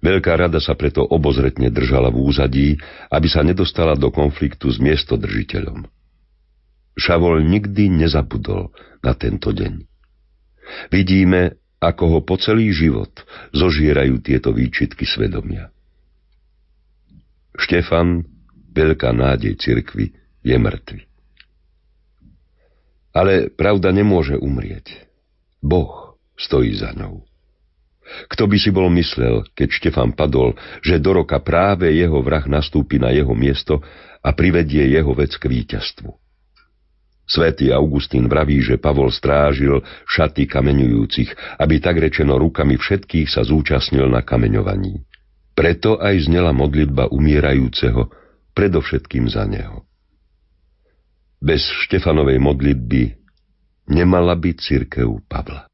Veľká rada sa preto obozretne držala v úzadí, aby sa nedostala do konfliktu s miestodržiteľom. Šavol nikdy nezabudol na tento deň. Vidíme, ako ho po celý život zožierajú tieto výčitky svedomia. Štefan, veľká nádej cirkvy, je mŕtvy. Ale pravda nemôže umrieť. Boh stojí za ňou. Kto by si bol myslel, keď Štefan padol, že do roka práve jeho vrah nastúpi na jeho miesto a privedie jeho vec k víťazstvu. Svetý Augustín vraví, že Pavol strážil šaty kameňujúcich, aby tak rečeno rukami všetkých sa zúčastnil na kameňovaní. Preto aj znela modlitba umierajúceho, predovšetkým za neho. Bez Štefanovej modlitby nemala byť církev Pavla.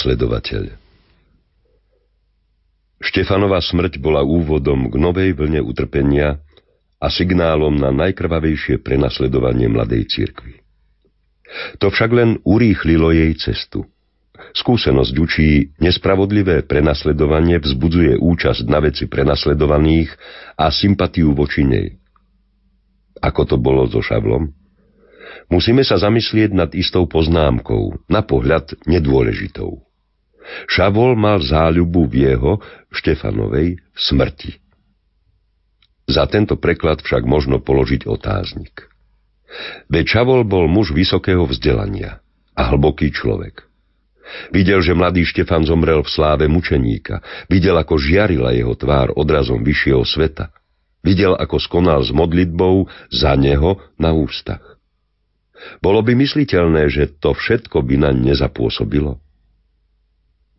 Prenasledovateľ. Štefanova smrť bola úvodom k novej vlne utrpenia a signálom na najkrvavejšie prenasledovanie mladej cirkvi. To však len urýchlilo jej cestu. Skúsenosť učí, nespravodlivé prenasledovanie vzbudzuje účasť na veci prenasledovaných a sympatiu voči nej. Ako to bolo so Šavlom? Musíme sa zamyslieť nad istou poznámkou, na pohľad nedôležitou. Šavol mal záľubu v jeho, Štefanovej, smrti. Za tento preklad však možno položiť otáznik. Veď Šavol bol muž vysokého vzdelania a hlboký človek. Videl, že mladý Štefan zomrel v sláve mučeníka. Videl, ako žiarila jeho tvár odrazom vyššieho sveta. Videl, ako skonal s modlitbou za neho na ústach. Bolo by mysliteľné, že to všetko by naň nezapôsobilo?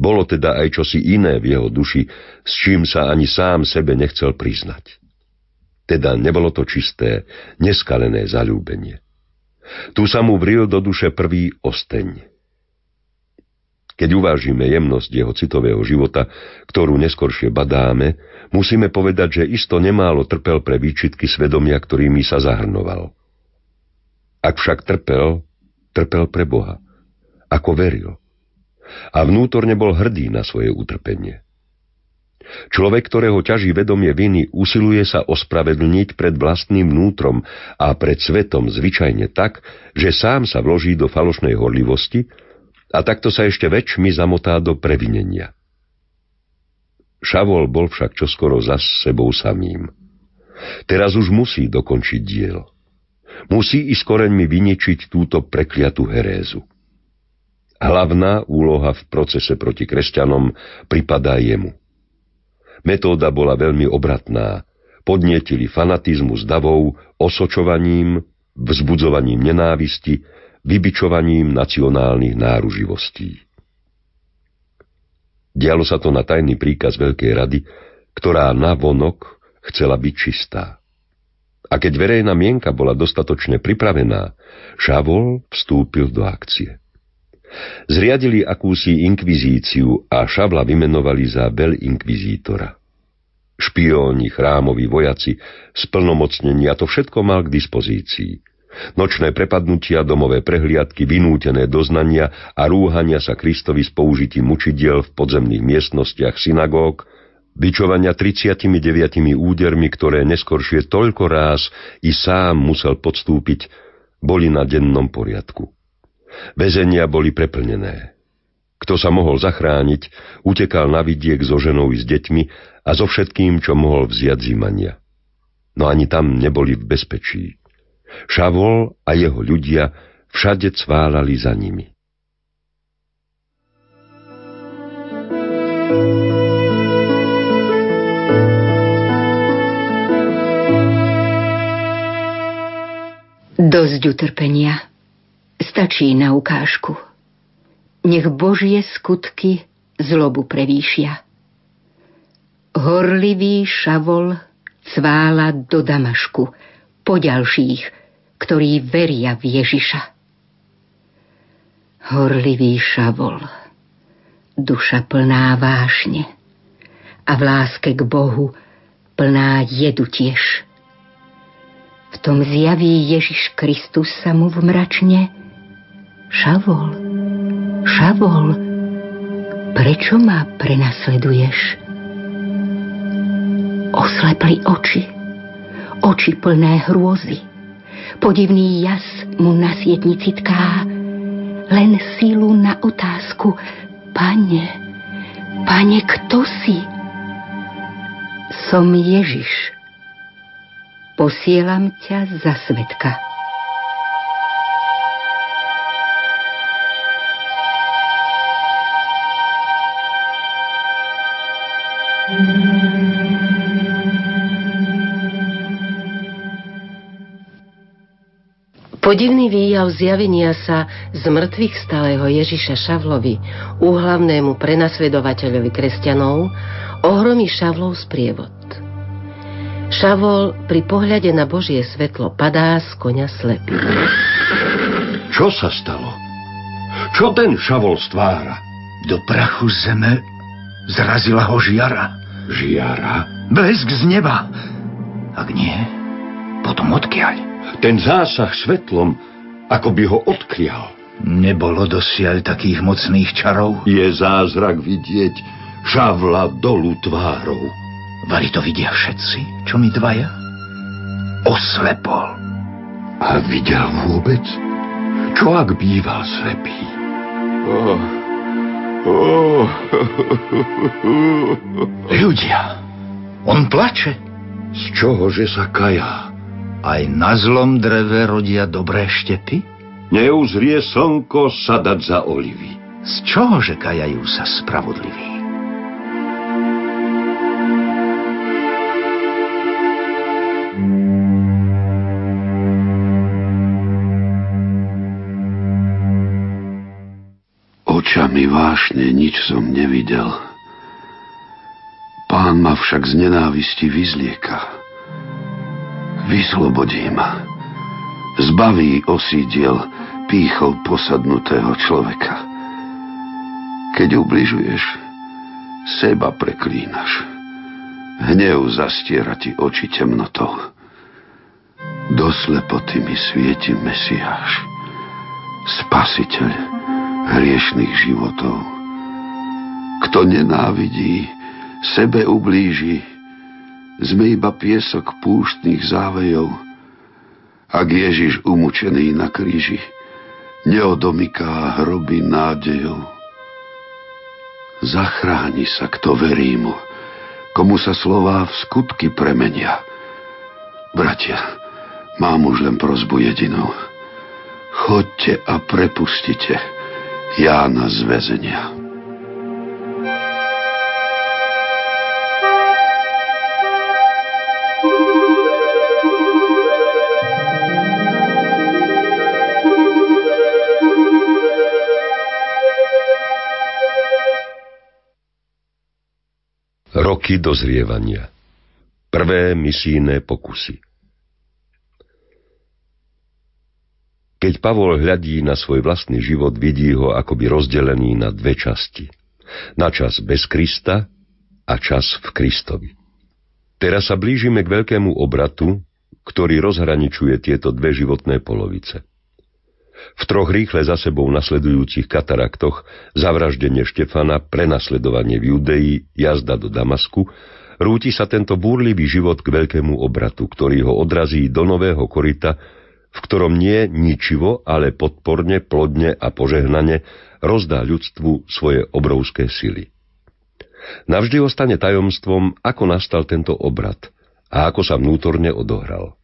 Bolo teda aj čosi iné v jeho duši, s čím sa ani sám sebe nechcel priznať. Teda nebolo to čisté, neskalené zalúbenie. Tu sa mu vril do duše prvý osteň. Keď uvážime jemnosť jeho citového života, ktorú neskoršie badáme, musíme povedať, že isto nemálo trpel pre výčitky svedomia, ktorými sa zahrnoval. Ak však trpel, trpel pre Boha, ako veril a vnútorne bol hrdý na svoje utrpenie. Človek, ktorého ťaží vedomie viny, usiluje sa ospravedlniť pred vlastným vnútrom a pred svetom zvyčajne tak, že sám sa vloží do falošnej horlivosti a takto sa ešte väčšmi zamotá do previnenia. Šavol bol však čoskoro za sebou samým. Teraz už musí dokončiť diel. Musí i s koreňmi vyničiť túto prekliatú herézu. Hlavná úloha v procese proti kresťanom pripadá jemu. Metóda bola veľmi obratná. Podnietili fanatizmus davou osočovaním, vzbudzovaním nenávisti, vybičovaním nacionálnych náruživostí. Dialo sa to na tajný príkaz Veľkej rady, ktorá na vonok chcela byť čistá. A keď verejná mienka bola dostatočne pripravená, Šavol vstúpil do akcie. Zriadili akúsi inkvizíciu a Šavla vymenovali za inkvizítora. Špióni, chrámoví vojaci, splnomocnenia, to všetko mal k dispozícii. Nočné prepadnutia, domové prehliadky, vynútené doznania a rúhania sa Kristovi s použitím mučidiel v podzemných miestnostiach synagóg, Vyčovania 39 údermi, ktoré neskoršie toľko ráz i sám musel podstúpiť, boli na dennom poriadku. Väzenia boli preplnené. Kto sa mohol zachrániť, utekal na vidiek so ženou i s deťmi a so všetkým, čo mohol vziať zimania. No ani tam neboli v bezpečí. Šavol a jeho ľudia všade cválali za nimi. Dosť utrpenia. Stačí na ukážku. Nech Božie skutky zlobu prevýšia. Horlivý šavol cvála do Damašku po ďalších, ktorí veria v Ježiša. Horlivý šavol, duša plná vášne a v láske k Bohu plná jedu tiež. V tom zjaví Ježiš Kristus sa mu v mračne Šavol, Šavol, prečo ma prenasleduješ? Oslepli oči, oči plné hrôzy. Podivný jas mu na sietnici tká, len sílu na otázku. Pane, pane, kto si? Som Ježiš. Posielam ťa za svetka. Podivný výjav zjavenia sa z mŕtvych stáleho Ježiša Šavlovi, úhlavnému prenasledovateľovi kresťanov, ohromí Šavlov sprievod. Šavol pri pohľade na Božie svetlo padá z konia slepý. Čo sa stalo? Čo ten Šavol stvára? Do prachu zeme zrazila ho žiara. Žiara? Blesk z neba. Ak nie, potom odkiaľ? Ten zásah svetlom, ako by ho odklial. Nebolo dosiaľ takých mocných čarov? Je zázrak vidieť šavla dolu tvárou. Vari to vidia všetci, čo mi dvaja? Oslepol. A videl vôbec? Čo ak býval slepý? Oh. Oh. Ľudia, on plače. Z čoho, že sa kajá? aj na zlom dreve rodia dobré štepy? Neuzrie slnko sadať za olivy. Z čohože kajajú sa spravodliví? Očami vášne nič som nevidel. Pán ma však z nenávisti vyzlieka. Vyslobodí. Zbaví osídiel pýchol posadnutého človeka. Keď ubližuješ, seba preklínaš. Hnev zastiera ti oči temnotou. Do slepoty mi svieti Mesiáš, spasiteľ hriešných životov. Kto nenávidí, sebe ublíži, sme iba piesok púštnych závejov. Ak Ježiš umučený na kríži, neodomyká hroby nádejou. Zachráni sa, kto verí mu, komu sa slová v skutky premenia. Bratia, Mám už len prozbu jedinú. Chodte a prepustite Jána z väzenia. Roky dozrievania. Prvé misijné pokusy. Keď Pavol hľadí na svoj vlastný život, vidí ho akoby rozdelený na dve časti. Na čas bez Krista a čas v Kristovi. Teraz sa blížime k veľkému obratu, ktorý rozhraničuje tieto dve životné polovice. V troch rýchle za sebou nasledujúcich kataraktoch, zavraždenie Štefana, prenasledovanie v Judei, jazda do Damasku, rúti sa tento búrlivý život k veľkému obratu, ktorý ho odrazí do nového korita, v ktorom nie ničivo, ale podporne, plodne a požehnane rozdá ľudstvu svoje obrovské sily. Navždy ostane tajomstvom, ako nastal tento obrad a ako sa vnútorne odohral.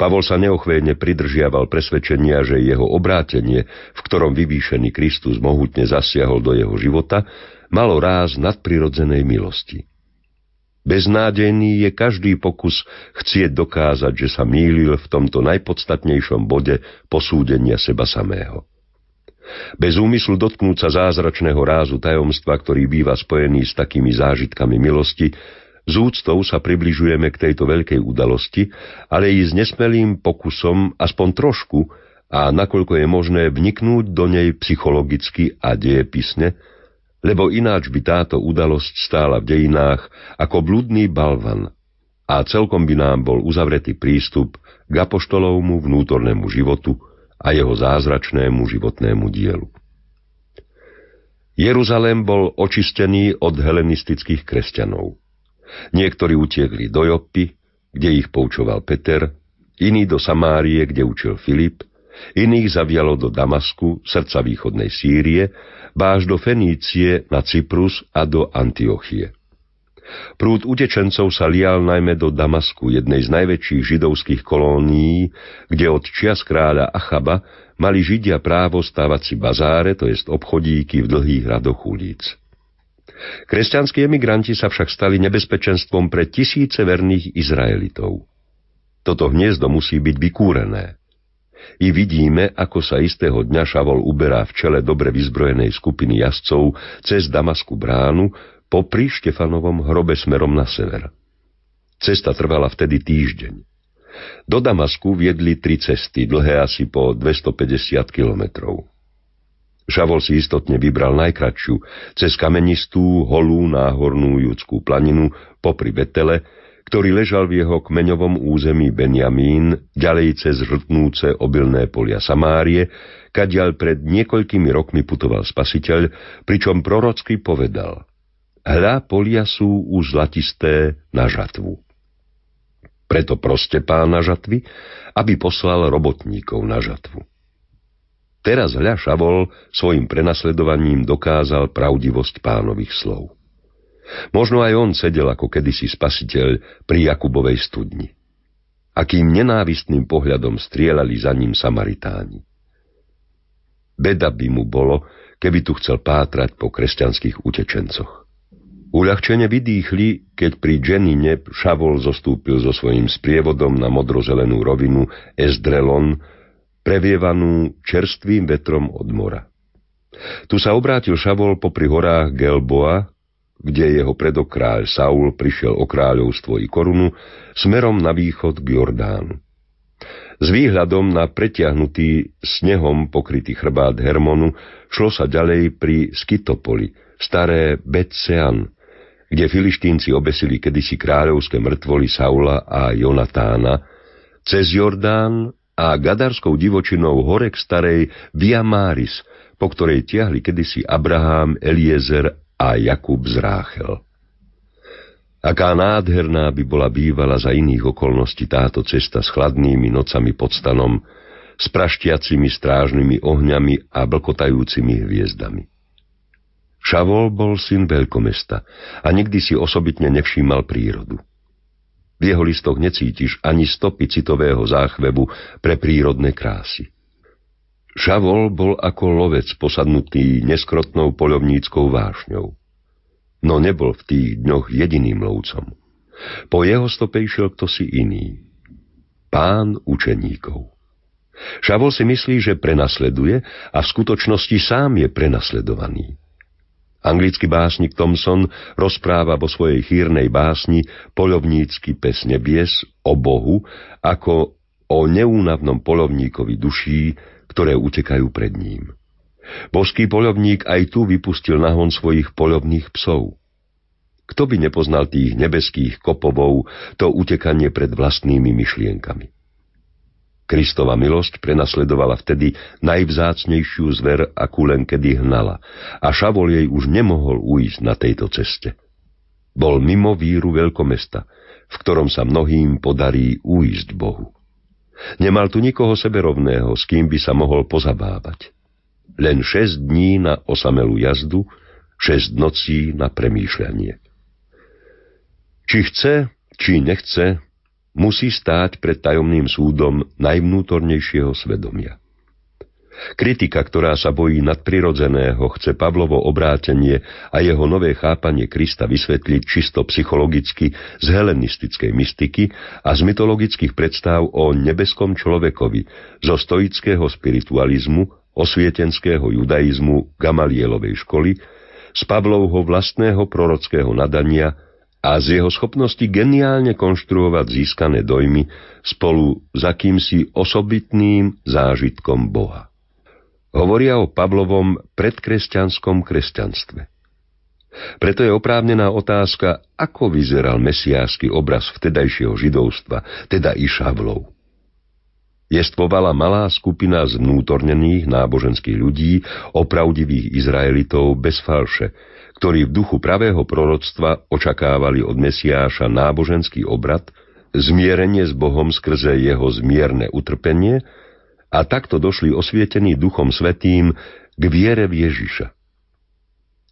Pavol sa neochvejne pridržiaval presvedčenia, že jeho obrátenie, v ktorom vyvýšený Kristus mohutne zasiahol do jeho života, malo ráz nadprirodzenej milosti. Beznádejný je každý pokus chcieť dokázať, že sa mýlil v tomto najpodstatnejšom bode posúdenia seba samého. Bez úmyslu dotknúť sa zázračného rázu tajomstva, ktorý býva spojený s takými zážitkami milosti, z úctou sa približujeme k tejto veľkej udalosti, ale i s nesmelým pokusom aspoň trošku a nakoľko je možné vniknúť do nej psychologicky a dejepisne, lebo ináč by táto udalosť stála v dejinách ako bludný balvan a celkom by nám bol uzavretý prístup k apoštolovmu vnútornému životu a jeho zázračnému životnému dielu. Jeruzalém bol očistený od helenistických kresťanov. Niektorí utiekli do Joppy, kde ich poučoval Peter, iní do Samárie, kde učil Filip, iných zavialo do Damasku, srdca východnej Sýrie, báž do Fenície na Cyprus a do Antiochie. Prúd utečencov sa lial najmä do Damasku, jednej z najväčších židovských kolónií, kde od čias kráľa Achaba mali Židia právo stávať si bazáre, to jest obchodíky v dlhých radoch ulic. Kresťanskí emigranti sa však stali nebezpečenstvom pre tisíce verných Izraelitov. Toto hniezdo musí byť vykúrené. I vidíme, ako sa istého dňa Šavol uberá v čele dobre vyzbrojenej skupiny jazdcov cez Damasku bránu popri Štefanovom hrobe smerom na sever. Cesta trvala vtedy týždeň. Do Damasku viedli tri cesty, dlhé asi po 250 kilometrov. Šavol si istotne vybral najkračšiu, cez kamenistú, holú, náhornú judskú planinu popri Betele, ktorý ležal v jeho kmeňovom území Benjamín, ďalej cez žltnúce obilné polia Samárie, kadiaľ pred niekoľkými rokmi putoval spasiteľ, pričom prorocky povedal Hľa polia sú už zlatisté na žatvu. Preto proste pána žatvy, aby poslal robotníkov na žatvu. Teraz hľa Šavol svojim prenasledovaním dokázal pravdivosť pánových slov. Možno aj on sedel ako kedysi spasiteľ pri Jakubovej studni. Akým nenávistným pohľadom strielali za ním Samaritáni. Beda by mu bolo, keby tu chcel pátrať po kresťanských utečencoch. Uľahčene vydýchli, keď pri Dženine Šavol zostúpil so svojím sprievodom na modrozelenú rovinu Esdrelon, previevanú čerstvým vetrom od mora. Tu sa obrátil Šavol popri horách Gelboa, kde jeho predok kráľ Saul prišiel o kráľovstvo i korunu, smerom na východ k Jordánu. S výhľadom na pretiahnutý snehom pokrytý chrbát Hermonu šlo sa ďalej pri Skytopoli, staré Betsean, kde filištínci obesili kedysi kráľovské mŕtvoly Saula a Jonatána, cez Jordán a gadarskou divočinou hore k starej Via Maris, po ktorej tiahli kedysi Abraham, Eliezer a Jakub z Ráchel. Aká nádherná by bola bývala za iných okolností táto cesta s chladnými nocami pod stanom, s praštiacimi strážnymi ohňami a blkotajúcimi hviezdami. Šavol bol syn veľkomesta a nikdy si osobitne nevšímal prírodu. V jeho listoch necítiš ani stopy citového záchvebu pre prírodné krásy. Šavol bol ako lovec posadnutý neskrotnou poľovníckou vášňou. No nebol v tých dňoch jediným lovcom. Po jeho stope išiel kto si iný. Pán učeníkov. Šavol si myslí, že prenasleduje a v skutočnosti sám je prenasledovaný. Anglický básnik Thomson rozpráva vo svojej chýrnej básni Polovnícky pes nebies o Bohu ako o neúnavnom polovníkovi duší, ktoré utekajú pred ním. Božský poľovník aj tu vypustil nahon svojich poľovných psov. Kto by nepoznal tých nebeských kopovov, to utekanie pred vlastnými myšlienkami. Kristova milosť prenasledovala vtedy najvzácnejšiu zver, akú len kedy hnala, a Šavol jej už nemohol uísť na tejto ceste. Bol mimo víru veľkomesta, v ktorom sa mnohým podarí uísť Bohu. Nemal tu nikoho seberovného, s kým by sa mohol pozabávať. Len šesť dní na osamelú jazdu, šesť nocí na premýšľanie. Či chce, či nechce, musí stáť pred tajomným súdom najvnútornejšieho svedomia. Kritika, ktorá sa bojí nadprirodzeného, chce Pavlovo obrátenie a jeho nové chápanie Krista vysvetliť čisto psychologicky z helenistickej mystiky a z mytologických predstav o nebeskom človekovi, zo stoického spiritualizmu, osvietenského judaizmu, Gamalielovej školy, z Pavlovho vlastného prorockého nadania a z jeho schopnosti geniálne konštruovať získané dojmy spolu s akýmsi osobitným zážitkom Boha hovoria o Pavlovom predkresťanskom kresťanstve. Preto je oprávnená otázka, ako vyzeral mesiášsky obraz vtedajšieho židovstva, teda i Šavlov. Jestvovala malá skupina zvnútornených náboženských ľudí, opravdivých Izraelitov bez falše, ktorí v duchu pravého proroctva očakávali od Mesiáša náboženský obrad, zmierenie s Bohom skrze jeho zmierne utrpenie a takto došli osvietení Duchom Svetým k viere v Ježiša.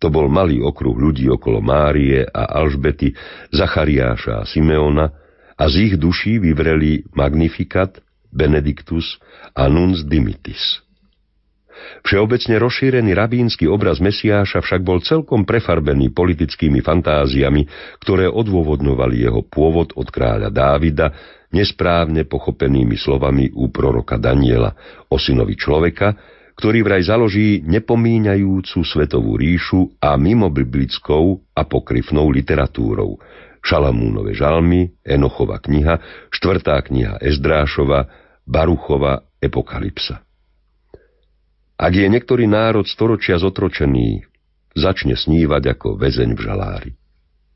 To bol malý okruh ľudí okolo Márie a Alžbety, Zachariáša a Simeona a z ich duší vyvreli Magnificat, Benedictus a Nuns Dimitis. Všeobecne rozšírený rabínsky obraz Mesiáša však bol celkom prefarbený politickými fantáziami, ktoré odôvodňovali jeho pôvod od kráľa Dávida nesprávne pochopenými slovami u proroka Daniela o synovi človeka, ktorý vraj založí nepomíňajúcu svetovú ríšu a mimo biblickou apokryfnou literatúrou. Šalamúnove žalmy, Enochova kniha, štvrtá kniha Ezdrášova, Baruchova Epokalypsa. Ak je niektorý národ storočia zotročený, začne snívať ako väzeň v žalári.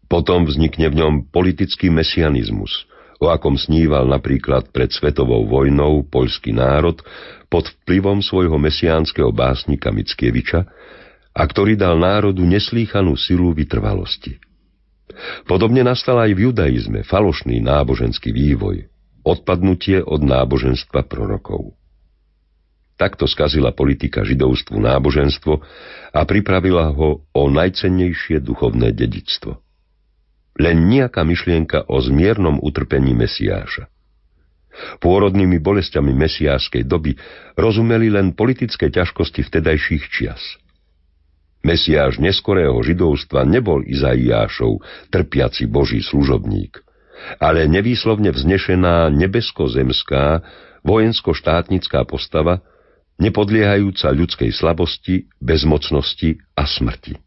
Potom vznikne v ňom politický mesianizmus – o akom sníval napríklad pred svetovou vojnou poľský národ pod vplyvom svojho mesiánskeho básnika Mickieviča a ktorý dal národu neslýchanú silu vytrvalosti. Podobne nastal aj v judaizme falošný náboženský vývoj, odpadnutie od náboženstva prorokov. Takto skazila politika židovstvu náboženstvo a pripravila ho o najcennejšie duchovné dedictvo len nejaká myšlienka o zmiernom utrpení Mesiáša. Pôrodnými bolestiami mesiášskej doby rozumeli len politické ťažkosti vtedajších čias. Mesiáš neskorého židovstva nebol Izaiášov, trpiaci boží služobník, ale nevýslovne vznešená nebesko-zemská, vojensko-štátnická postava, nepodliehajúca ľudskej slabosti, bezmocnosti a smrti.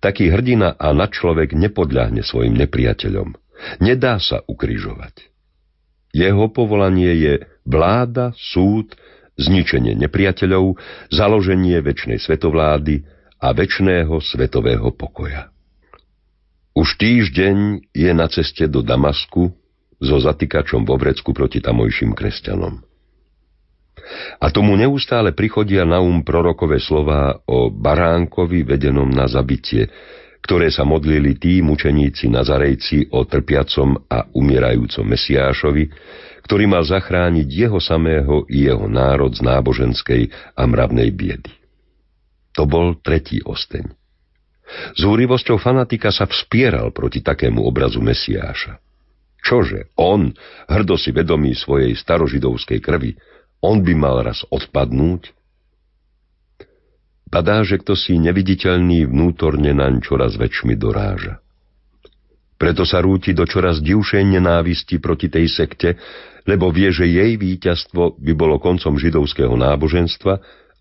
Taký hrdina a nadčlovek nepodľahne svojim nepriateľom. Nedá sa ukrižovať. Jeho povolanie je vláda, súd, zničenie nepriateľov, založenie väčšnej svetovlády a väčšného svetového pokoja. Už týždeň je na ceste do Damasku so zatýkačom vo vrecku proti tamojším kresťanom. A tomu neustále prichodia na um prorokové slová o baránkovi vedenom na zabitie, ktoré sa modlili tí mučeníci Nazarejci o trpiacom a umierajúcom Mesiášovi, ktorý mal zachrániť jeho samého i jeho národ z náboženskej a mravnej biedy. To bol tretí osteň. S úrivosťou fanatika sa vspieral proti takému obrazu Mesiáša. Čože, on, hrdo si vedomý svojej starožidovskej krvi, on by mal raz odpadnúť? Padá, že kto si neviditeľný vnútorne naň čoraz väčšmi doráža. Preto sa rúti do čoraz divšej nenávisti proti tej sekte, lebo vie, že jej víťazstvo by bolo koncom židovského náboženstva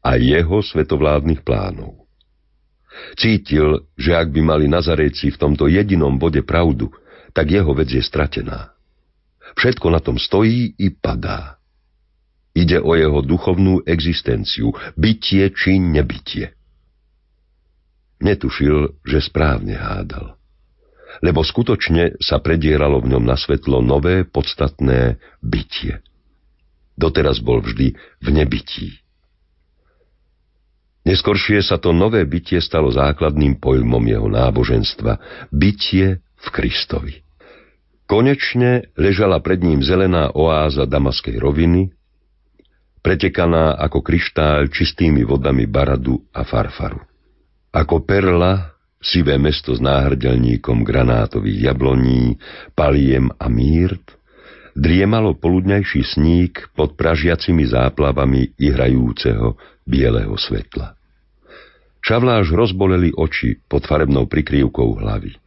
a jeho svetovládnych plánov. Cítil, že ak by mali Nazarejci v tomto jedinom bode pravdu, tak jeho vec je stratená. Všetko na tom stojí i padá. Ide o jeho duchovnú existenciu, bytie či nebytie. Netušil, že správne hádal. Lebo skutočne sa predieralo v ňom na svetlo nové, podstatné bytie. Doteraz bol vždy v nebytí. Neskoršie sa to nové bytie stalo základným pojmom jeho náboženstva. Bytie v Kristovi. Konečne ležala pred ním zelená oáza Damaskej roviny, pretekaná ako kryštál čistými vodami Baradu a Farfaru. Ako perla, sivé mesto s náhrdelníkom granátových jabloní, paliem a mírt, driemalo poludňajší sník pod pražiacimi záplavami ihrajúceho bieleho svetla. Šavláš rozboleli oči pod farebnou prikrývkou hlavy.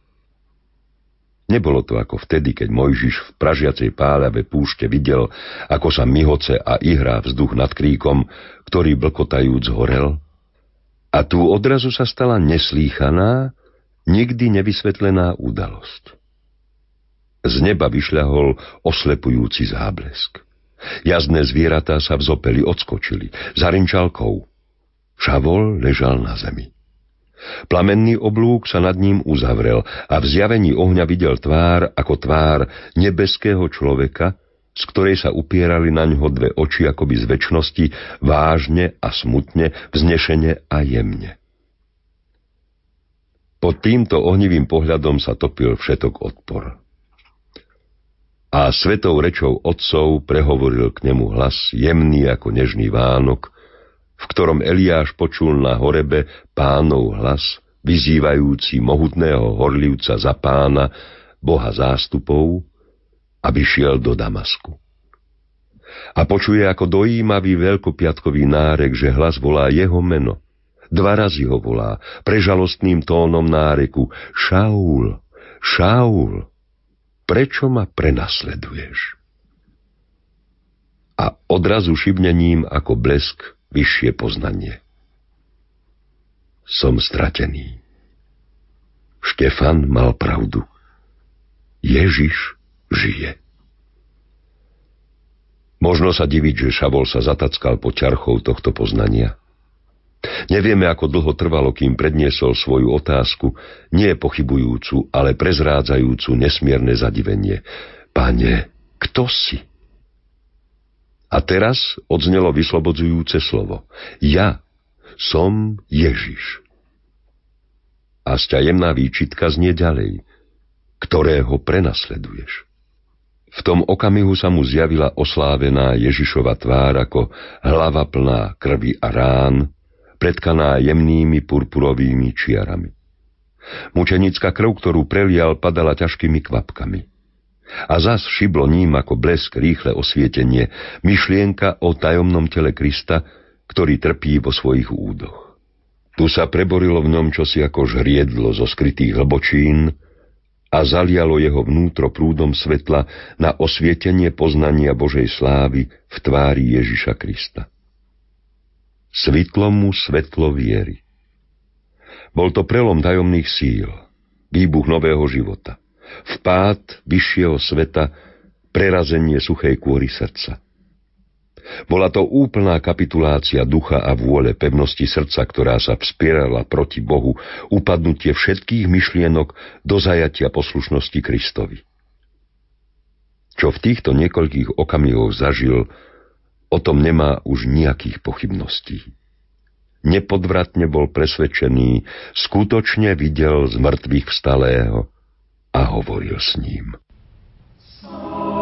Nebolo to ako vtedy, keď Mojžiš v pražiacej páľave púšte videl, ako sa myhoce a ihrá vzduch nad kríkom, ktorý blkotajúc horel. A tu odrazu sa stala neslýchaná, nikdy nevysvetlená udalosť. Z neba vyšľahol oslepujúci záblesk. Jazdné zvieratá sa vzopeli, odskočili, zarinčalkou. Šavol ležal na zemi. Plamenný oblúk sa nad ním uzavrel a v zjavení ohňa videl tvár ako tvár nebeského človeka, z ktorej sa upierali na ňo dve oči akoby z väčšnosti, vážne a smutne, vznešene a jemne. Pod týmto ohnivým pohľadom sa topil všetok odpor. A svetou rečou otcov prehovoril k nemu hlas jemný ako nežný vánok, v ktorom Eliáš počul na horebe pánov hlas, vyzývajúci mohutného horlivca za pána, boha zástupov, aby šiel do Damasku. A počuje ako dojímavý veľkopiatkový nárek, že hlas volá jeho meno. Dva razy ho volá, prežalostným tónom náreku. Šaul, Šaul, prečo ma prenasleduješ? A odrazu šibnením ako blesk vyššie poznanie. Som stratený. Štefan mal pravdu. Ježiš žije. Možno sa diviť, že Šavol sa zatackal po ťarchou tohto poznania. Nevieme, ako dlho trvalo, kým predniesol svoju otázku, nie pochybujúcu, ale prezrádzajúcu nesmierne zadivenie. Pane, kto si? A teraz odznelo vyslobodzujúce slovo. Ja som Ježiš. A stajemná výčitka znie ďalej, ktorého prenasleduješ. V tom okamihu sa mu zjavila oslávená Ježišova tvár ako hlava plná krvi a rán, predkaná jemnými purpurovými čiarami. Mučenická krv, ktorú prelial, padala ťažkými kvapkami. A zas šiblo ním ako blesk rýchle osvietenie, myšlienka o tajomnom tele Krista, ktorý trpí vo svojich údoch. Tu sa preborilo v ňom čosi ako žriedlo zo skrytých hlbočín a zalialo jeho vnútro prúdom svetla na osvietenie poznania Božej slávy v tvári Ježiša Krista. Svitlo mu svetlo viery. Bol to prelom tajomných síl, výbuch nového života, vpád vyššieho sveta, prerazenie suchej kôry srdca. Bola to úplná kapitulácia ducha a vôle pevnosti srdca, ktorá sa vspierala proti Bohu, upadnutie všetkých myšlienok do zajatia poslušnosti Kristovi. Čo v týchto niekoľkých okamihoch zažil, o tom nemá už nejakých pochybností. Nepodvratne bol presvedčený, skutočne videl z mŕtvych vstalého a hovoril s ním. svetlo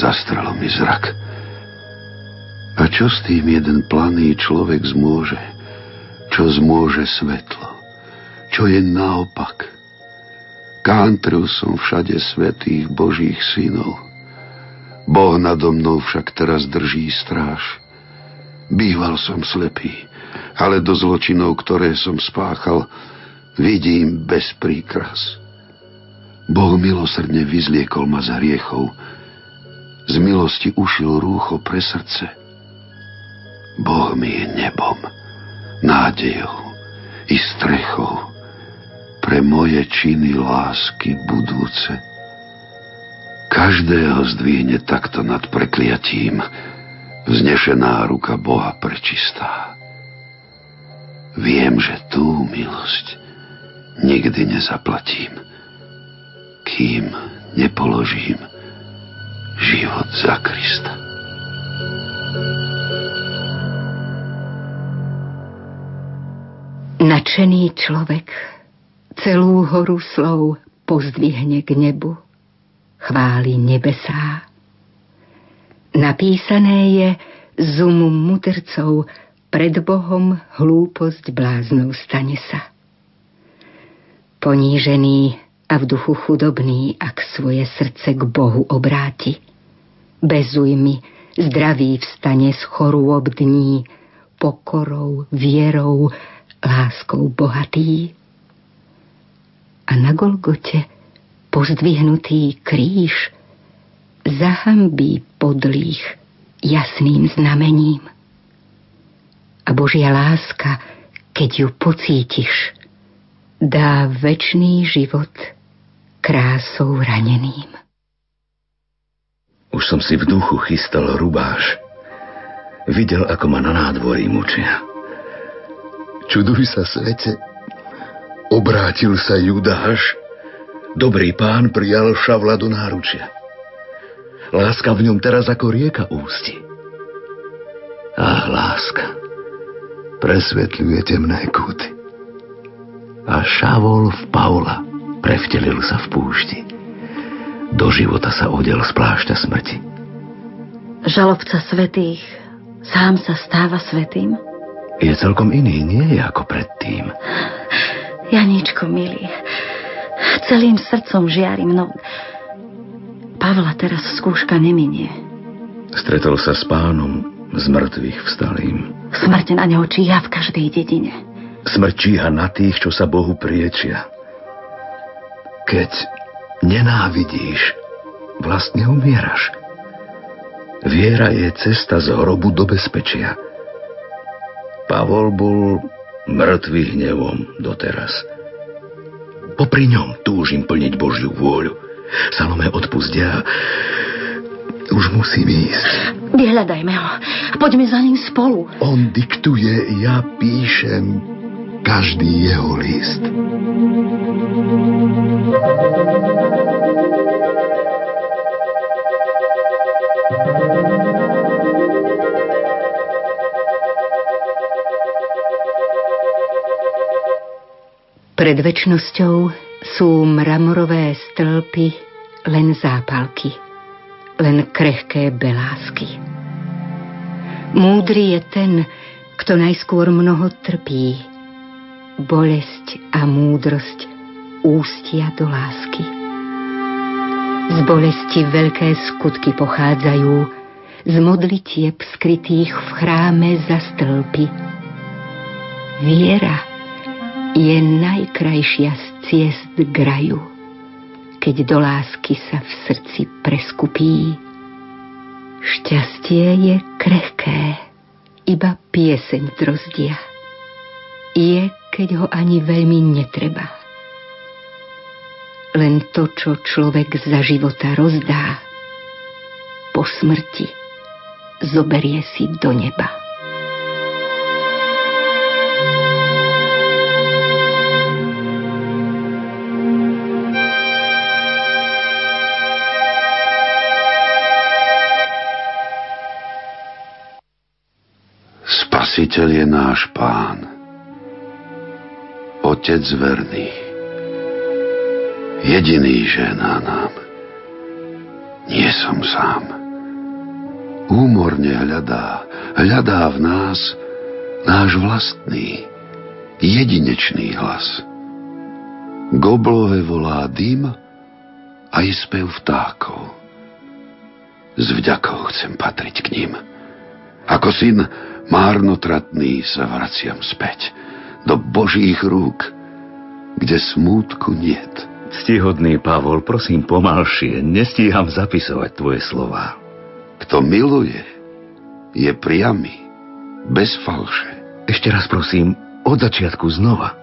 zastralo mi zrak. A čo s tým jeden planý človek zmôže? Čo zmôže svetlo? Čo je naopak? Kántril som všade svetých Božích synov. Boh nado mnou však teraz drží stráž. Býval som slepý, ale do zločinov, ktoré som spáchal, vidím bez príkras. Boh milosrdne vyzliekol ma za hriechov. Z milosti ušil rúcho pre srdce. Boh mi je nebom, nádejou i strechou pre moje činy lásky budúce. Každého zdvihne takto nad prekliatím vznešená ruka Boha prečistá. Viem, že tú milosť nikdy nezaplatím kým nepoložím život za Krista. Načený človek celú horu slov pozdvihne k nebu, chváli nebesá. Napísané je zumum mutrcov, pred Bohom hlúposť bláznou stane sa. Ponížený a v duchu chudobný, ak svoje srdce k Bohu obráti. Bez ujmy zdravý vstane z chorôb dní, pokorou, vierou, láskou bohatý. A na Golgote pozdvihnutý kríž zahambí podlých jasným znamením. A Božia láska, keď ju pocítiš, dá večný život krásou raneným. Už som si v duchu chystal rubáš. Videl, ako ma na nádvorí mučia. Čuduj sa svete. Obrátil sa Judáš. Dobrý pán prijal šavla do náručia. Láska v ňom teraz ako rieka ústi. Ach, láska, presvetľuje temné kúty. A šavol v Paula Prevtelil sa v púšti. Do života sa odel z plášťa smrti. Žalobca svetých sám sa stáva svetým? Je celkom iný, nie je ako predtým. Janíčko, milý, celým srdcom žiarim, no Pavla teraz skúška neminie. Stretol sa s pánom z mŕtvych vstalým. Smrť na neho číha v každej dedine. Smrť číha na tých, čo sa Bohu priečia. Keď nenávidíš, vlastne umieraš. Viera je cesta z hrobu do bezpečia. Pavol bol mŕtvý hnevom doteraz. Popri ňom túžim plniť Božiu vôľu. Salome odpustia. Už musím ísť. Vyhľadajme ho. Poďme za ním spolu. On diktuje, ja píšem každý jeho list. Pred väčnosťou sú mramorové stĺpy len zápalky, len krehké belásky. Múdry je ten, kto najskôr mnoho trpí, Bolesť a múdrosť ústia do lásky. Z bolesti veľké skutky pochádzajú, z modlitieb skrytých v chráme za stĺpy. Viera je najkrajšia z ciest k raju, keď do lásky sa v srdci preskupí. Šťastie je krehké, iba pieseň drozdia. Je, keď ho ani veľmi netreba len to, čo človek za života rozdá, po smrti zoberie si do neba. Spasiteľ je náš pán, Otec verný jediný žena nám. Nie som sám. Úmorne hľadá, hľadá v nás náš vlastný, jedinečný hlas. K oblohe volá dym a i spev vtákov. S vďakou chcem patriť k ním. Ako syn márnotratný sa vraciam späť do Božích rúk, kde smútku niet Ctihodný Pavol, prosím pomalšie, nestíham zapisovať tvoje slova. Kto miluje, je priamy, bez falše. Ešte raz prosím, od začiatku znova.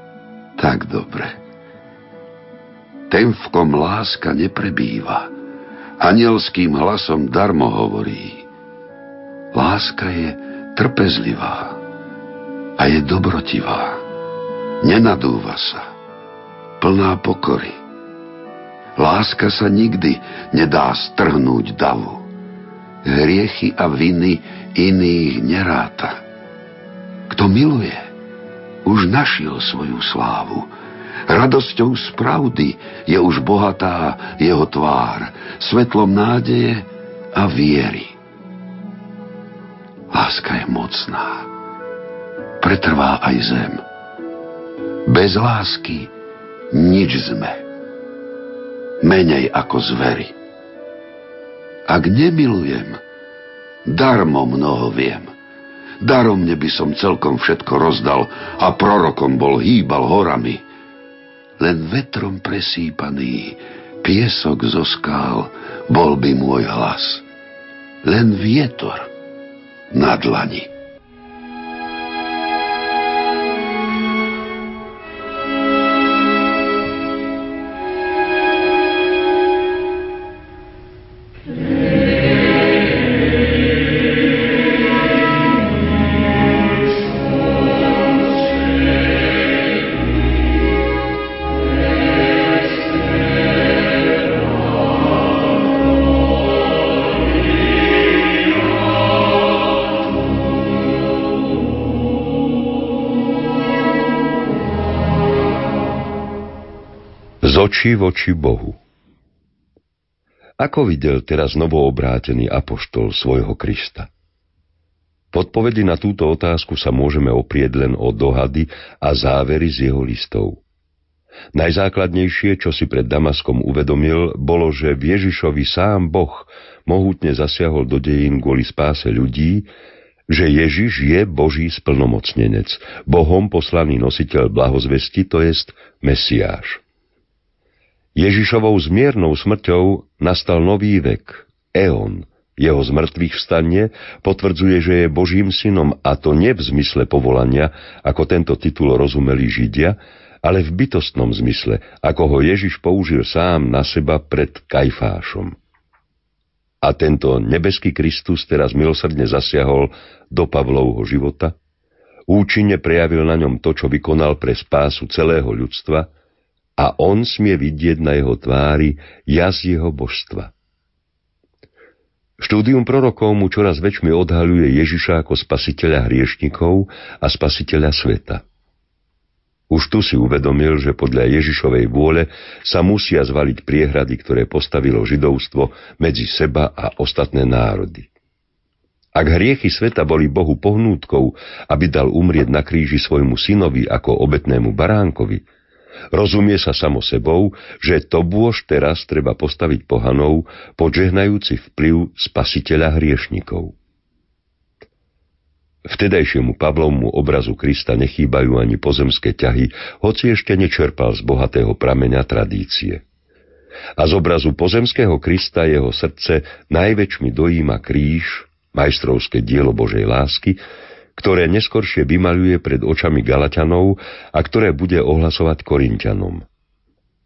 Tak dobre. Ten, v kom láska neprebýva, anielským hlasom darmo hovorí. Láska je trpezlivá a je dobrotivá. Nenadúva sa, plná pokory Láska sa nikdy nedá strhnúť davu. Hriechy a viny iných neráta. Kto miluje, už našiel svoju slávu. Radosťou z pravdy je už bohatá jeho tvár, svetlom nádeje a viery. Láska je mocná. Pretrvá aj zem. Bez lásky nič sme menej ako zvery. Ak nemilujem, darmo mnoho viem. Daromne by som celkom všetko rozdal a prorokom bol hýbal horami. Len vetrom presýpaný, piesok zo skál, bol by môj hlas. Len vietor na dlani. Oči v oči Bohu. Ako videl teraz novoobrátený apoštol svojho Krista? V na túto otázku sa môžeme oprieť len o dohady a závery z jeho listov. Najzákladnejšie, čo si pred Damaskom uvedomil, bolo, že Ježišovi sám Boh mohutne zasiahol do dejín kvôli spáse ľudí, že Ježiš je Boží splnomocnenec, Bohom poslaný nositeľ blahozvesti, to jest Mesiáš. Ježišovou zmiernou smrťou nastal nový vek, Eon. Jeho zmrtvých vstanie potvrdzuje, že je Božím synom a to nie v zmysle povolania, ako tento titul rozumeli Židia, ale v bytostnom zmysle, ako ho Ježiš použil sám na seba pred Kajfášom. A tento nebeský Kristus teraz milosrdne zasiahol do Pavlovho života, účinne prejavil na ňom to, čo vykonal pre spásu celého ľudstva a on smie vidieť na jeho tvári jas jeho božstva. Štúdium prorokov mu čoraz väčšmi odhaľuje Ježiša ako spasiteľa hriešnikov a spasiteľa sveta. Už tu si uvedomil, že podľa Ježišovej vôle sa musia zvaliť priehrady, ktoré postavilo židovstvo medzi seba a ostatné národy. Ak hriechy sveta boli Bohu pohnútkou, aby dal umrieť na kríži svojmu synovi ako obetnému baránkovi, rozumie sa samo sebou, že to bôž teraz treba postaviť pohanov, podžehnajúci vplyv spasiteľa hriešnikov. Vtedajšiemu Pavlovmu obrazu Krista nechýbajú ani pozemské ťahy, hoci ešte nečerpal z bohatého prameňa tradície. A z obrazu pozemského Krista jeho srdce najväčšmi dojíma kríž, majstrovské dielo Božej lásky, ktoré neskoršie vymaluje pred očami Galaťanov a ktoré bude ohlasovať Korintianom.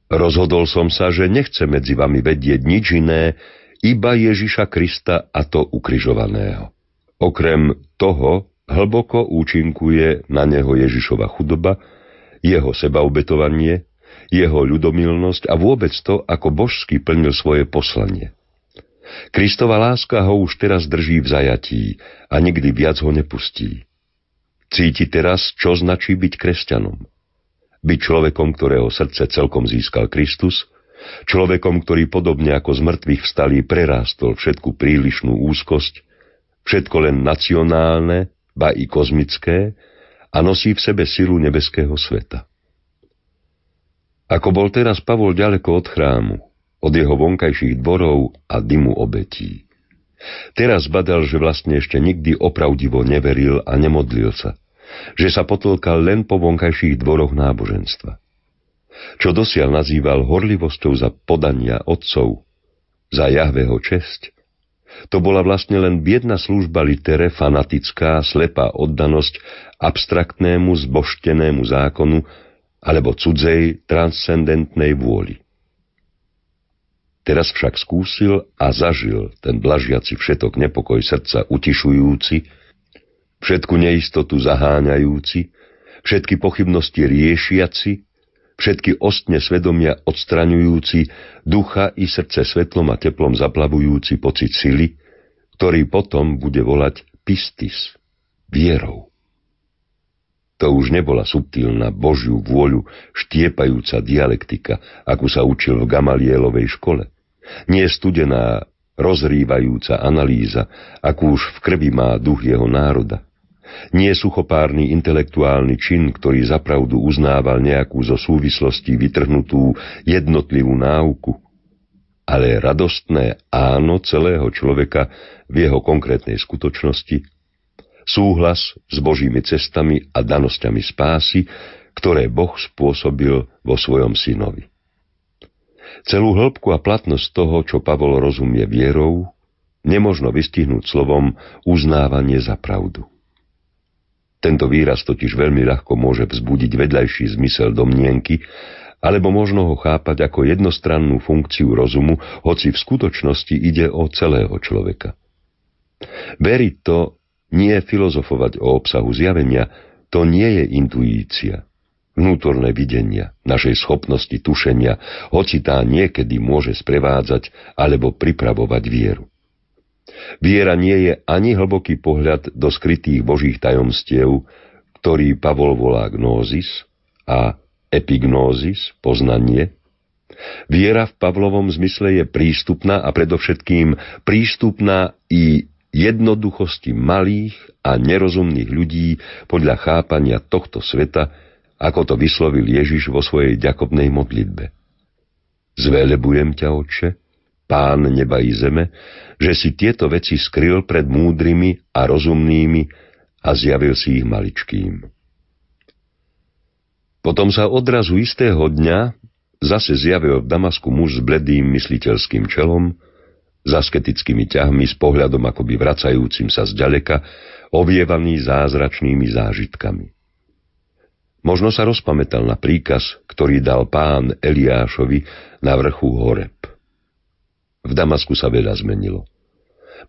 Rozhodol som sa, že nechce medzi vami vedieť nič iné, iba Ježiša Krista a to ukrižovaného. Okrem toho, hlboko účinkuje na neho Ježišova chudoba, jeho sebaobetovanie, jeho ľudomilnosť a vôbec to, ako božsky plnil svoje poslanie. Kristova láska ho už teraz drží v zajatí a nikdy viac ho nepustí. Cíti teraz, čo značí byť kresťanom. Byť človekom, ktorého srdce celkom získal Kristus, človekom, ktorý podobne ako z mŕtvych vstalí prerástol všetku prílišnú úzkosť, všetko len nacionálne, ba i kozmické, a nosí v sebe silu nebeského sveta. Ako bol teraz Pavol ďaleko od chrámu, od jeho vonkajších dvorov a dymu obetí. Teraz badal, že vlastne ešte nikdy opravdivo neveril a nemodlil sa, že sa potlkal len po vonkajších dvoroch náboženstva. Čo dosiaľ nazýval horlivosťou za podania otcov, za Jahveho česť, to bola vlastne len biedna služba litere, fanatická, slepá oddanosť abstraktnému, zboštenému zákonu alebo cudzej, transcendentnej vôli. Teraz však skúsil a zažil ten blažiaci všetok nepokoj srdca utišujúci, všetku neistotu zaháňajúci, všetky pochybnosti riešiaci, všetky ostne svedomia odstraňujúci, ducha i srdce svetlom a teplom zaplavujúci pocit sily, ktorý potom bude volať pistis, vierou. To už nebola subtilná Božiu vôľu štiepajúca dialektika, akú sa učil v Gamalielovej škole. Nie studená, rozrývajúca analýza, akú už v krvi má duch jeho národa. Nie suchopárny intelektuálny čin, ktorý zapravdu uznával nejakú zo súvislostí vytrhnutú jednotlivú náuku, ale radostné áno celého človeka v jeho konkrétnej skutočnosti, súhlas s Božími cestami a danosťami spásy, ktoré Boh spôsobil vo svojom synovi. Celú hĺbku a platnosť toho, čo Pavol rozumie vierou, nemožno vystihnúť slovom uznávanie za pravdu. Tento výraz totiž veľmi ľahko môže vzbudiť vedľajší zmysel domnienky, alebo možno ho chápať ako jednostrannú funkciu rozumu, hoci v skutočnosti ide o celého človeka. Veriť to nie filozofovať o obsahu zjavenia, to nie je intuícia, vnútorné videnia, našej schopnosti tušenia, hoci tá niekedy môže sprevádzať alebo pripravovať vieru. Viera nie je ani hlboký pohľad do skrytých božích tajomstiev, ktorý Pavol volá gnózis, a epignózis, poznanie. Viera v Pavlovom zmysle je prístupná a predovšetkým prístupná i jednoduchosti malých a nerozumných ľudí podľa chápania tohto sveta, ako to vyslovil Ježiš vo svojej ďakobnej modlitbe. Zvelebujem ťa, Otče, Pán neba i zeme, že si tieto veci skryl pred múdrymi a rozumnými a zjavil si ich maličkým. Potom sa odrazu istého dňa zase zjavil v Damasku muž s bledým mysliteľským čelom, s asketickými ťahmi, s pohľadom akoby vracajúcim sa zďaleka, ovievaný zázračnými zážitkami. Možno sa rozpamätal na príkaz, ktorý dal pán Eliášovi na vrchu Horeb. V Damasku sa veľa zmenilo.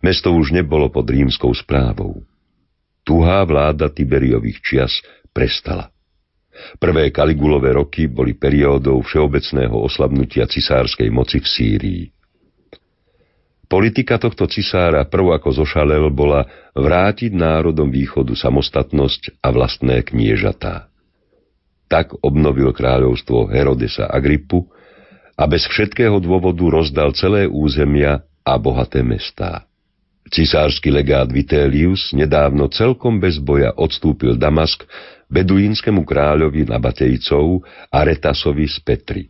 Mesto už nebolo pod rímskou správou. Tuhá vláda Tiberiových čias prestala. Prvé Kaligulové roky boli periódou všeobecného oslabnutia cisárskej moci v Sýrii. Politika tohto cisára prv ako zošalel bola vrátiť národom východu samostatnosť a vlastné kniežatá. tak obnovil kráľovstvo Herodesa Agrippu a bez všetkého dôvodu rozdal celé územia a bohaté mestá. Cisársky legát Vitellius nedávno celkom bez boja odstúpil Damask beduínskému kráľovi Nabatejcov Aretasovi z Petry.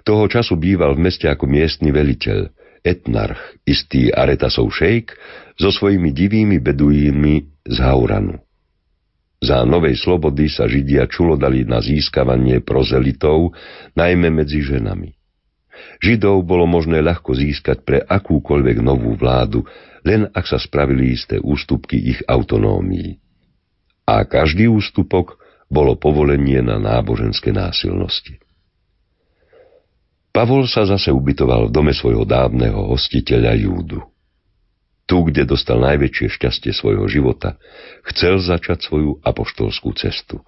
Toho času býval v meste ako miestny veliteľ, etnarch, istý Aretasov šejk, so svojimi divými beduínmi z Hauranu. Za novej slobody sa Židia čulodali na získavanie prozelitov, najmä medzi ženami. Židov bolo možné ľahko získať pre akúkoľvek novú vládu, len ak sa spravili isté ústupky ich autonómii. A každý ústupok bolo povolenie na náboženské násilnosti. Pavol sa zase ubytoval v dome svojho dávneho hostiteľa Júdu tu, kde dostal najväčšie šťastie svojho života, chcel začať svoju apoštolskú cestu.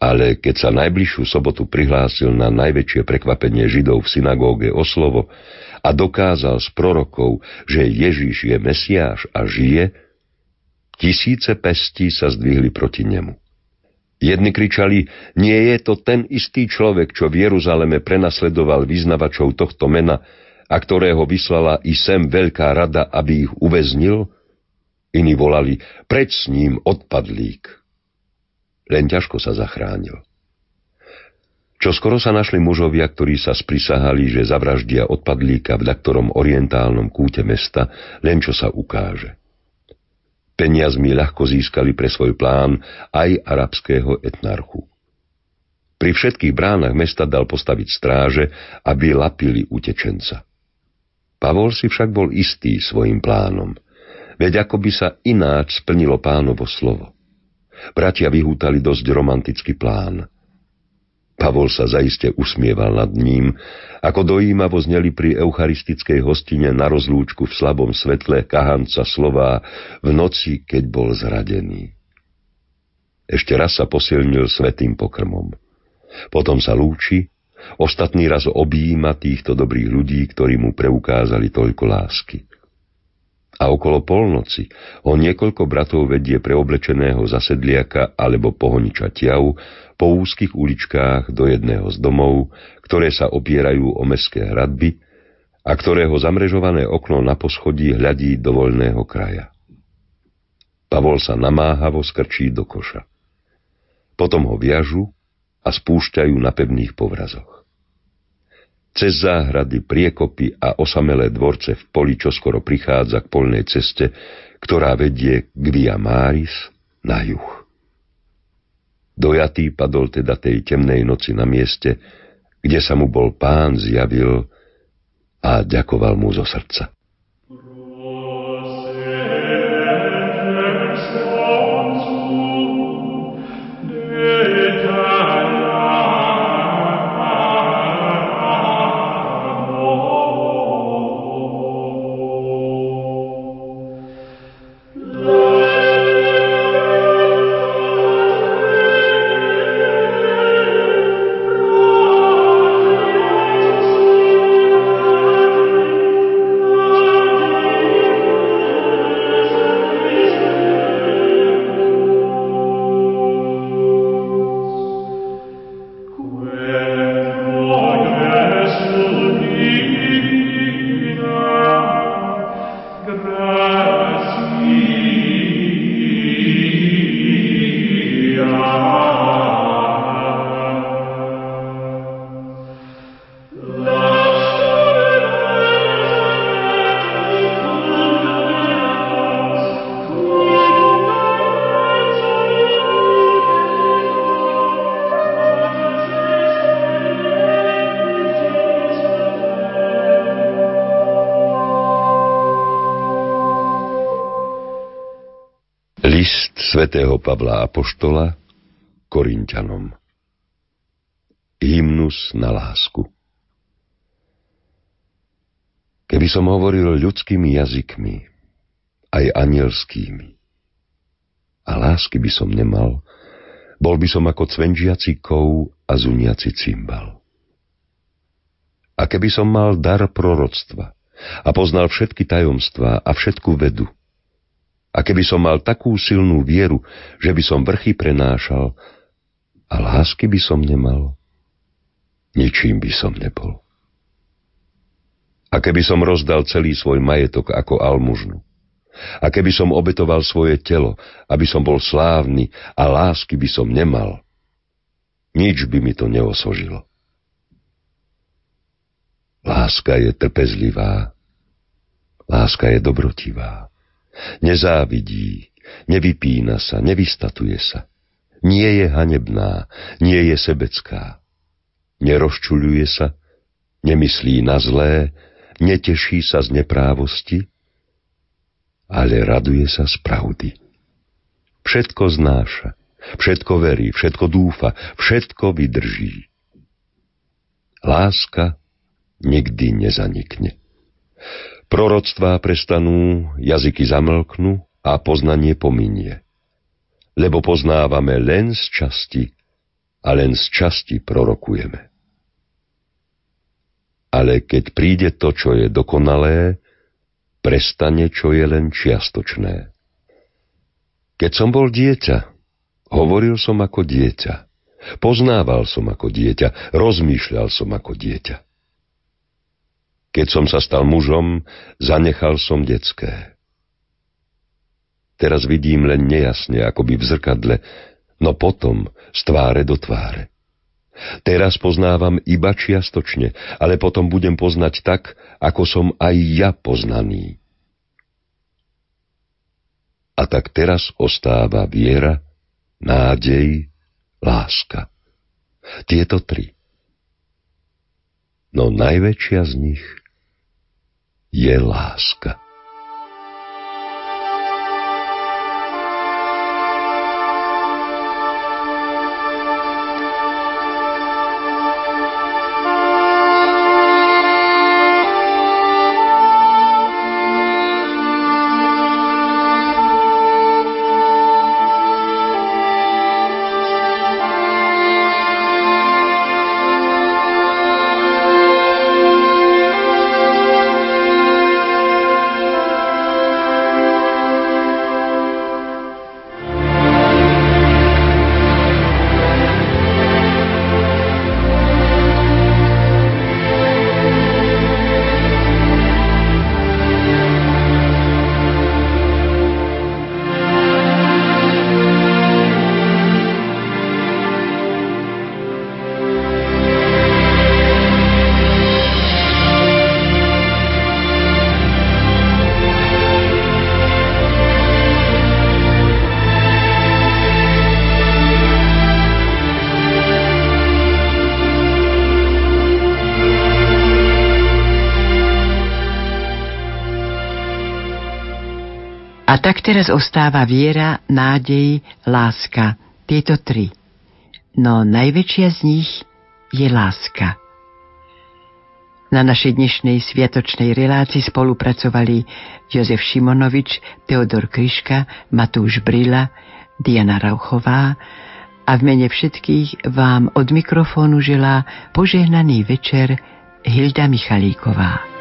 Ale keď sa najbližšiu sobotu prihlásil na najväčšie prekvapenie Židov v synagóge o slovo a dokázal z prorokov, že Ježíš je Mesiáš a žije, tisíce pestí sa zdvihli proti nemu. Jedni kričali, nie je to ten istý človek, čo v Jeruzaleme prenasledoval vyznavačov tohto mena a ktorého vyslala i sem veľká rada, aby ich uväznil? Iní volali, preč s ním odpadlík. Len ťažko sa zachránil. Čo skoro sa našli mužovia, ktorí sa sprisahali, že zavraždia odpadlíka v daktorom orientálnom kúte mesta, len čo sa ukáže. Peniazmi ľahko získali pre svoj plán aj arabského etnarchu. Pri všetkých bránach mesta dal postaviť stráže, aby lapili utečenca. Pavol si však bol istý svojim plánom. Veď ako by sa ináč splnilo pánovo slovo. Bratia vyhútali dosť romantický plán. Pavol sa zaiste usmieval nad ním, ako dojímavo zneli pri eucharistickej hostine na rozlúčku v slabom svetle kahanca slova v noci, keď bol zradený. Ešte raz sa posilnil svetým pokrmom. Potom sa lúči Ostatný raz objíma týchto dobrých ľudí, ktorí mu preukázali toľko lásky. A okolo polnoci ho niekoľko bratov vedie preoblečeného zasedliaka alebo pohoniča tiav po úzkých uličkách do jedného z domov, ktoré sa opierajú o meské hradby a ktorého zamrežované okno na poschodí hľadí do voľného kraja. Pavol sa namáhavo skrčí do koša. Potom ho viažu a spúšťajú na pevných povrazoch. Cez záhrady, priekopy a osamelé dvorce v poli čoskoro prichádza k polnej ceste, ktorá vedie k Via Maris na juh. Dojatý padol teda tej temnej noci na mieste, kde sa mu bol pán zjavil a ďakoval mu zo srdca. Svätého Pavla Apoštola Korinťanom. Hymnus na lásku Keby som hovoril ľudskými jazykmi, aj anielskými, a lásky by som nemal, bol by som ako cvenžiaci kov a zuniaci cymbal. A keby som mal dar proroctva a poznal všetky tajomstvá a všetku vedu, a keby som mal takú silnú vieru, že by som vrchy prenášal, a lásky by som nemal, ničím by som nebol. A keby som rozdal celý svoj majetok ako almužnu, a keby som obetoval svoje telo, aby som bol slávny a lásky by som nemal, nič by mi to neosožilo. Láska je trpezlivá, láska je dobrotivá, nezávidí, nevypína sa, nevystatuje sa, nie je hanebná, nie je sebecká, nerozčuľuje sa, nemyslí na zlé, neteší sa z neprávosti, ale raduje sa z pravdy. Všetko znáša, všetko verí, všetko dúfa, všetko vydrží. Láska nikdy nezanikne. Proroctvá prestanú, jazyky zamlknú a poznanie pominie. Lebo poznávame len z časti a len z časti prorokujeme. Ale keď príde to, čo je dokonalé, prestane, čo je len čiastočné. Keď som bol dieťa, hovoril som ako dieťa, poznával som ako dieťa, rozmýšľal som ako dieťa. Keď som sa stal mužom, zanechal som detské. Teraz vidím len nejasne, akoby v zrkadle, no potom z tváre do tváre. Teraz poznávam iba čiastočne, ale potom budem poznať tak, ako som aj ja poznaný. A tak teraz ostáva viera, nádej, láska. Tieto tri. No najväčšia z nich je láska. Tak teraz ostáva viera, nádej, láska. Tieto tri. No najväčšia z nich je láska. Na našej dnešnej sviatočnej relácii spolupracovali Jozef Šimonovič, Teodor Kryška, Matúš Brila, Diana Rauchová a v mene všetkých vám od mikrofónu želá požehnaný večer Hilda Michalíková.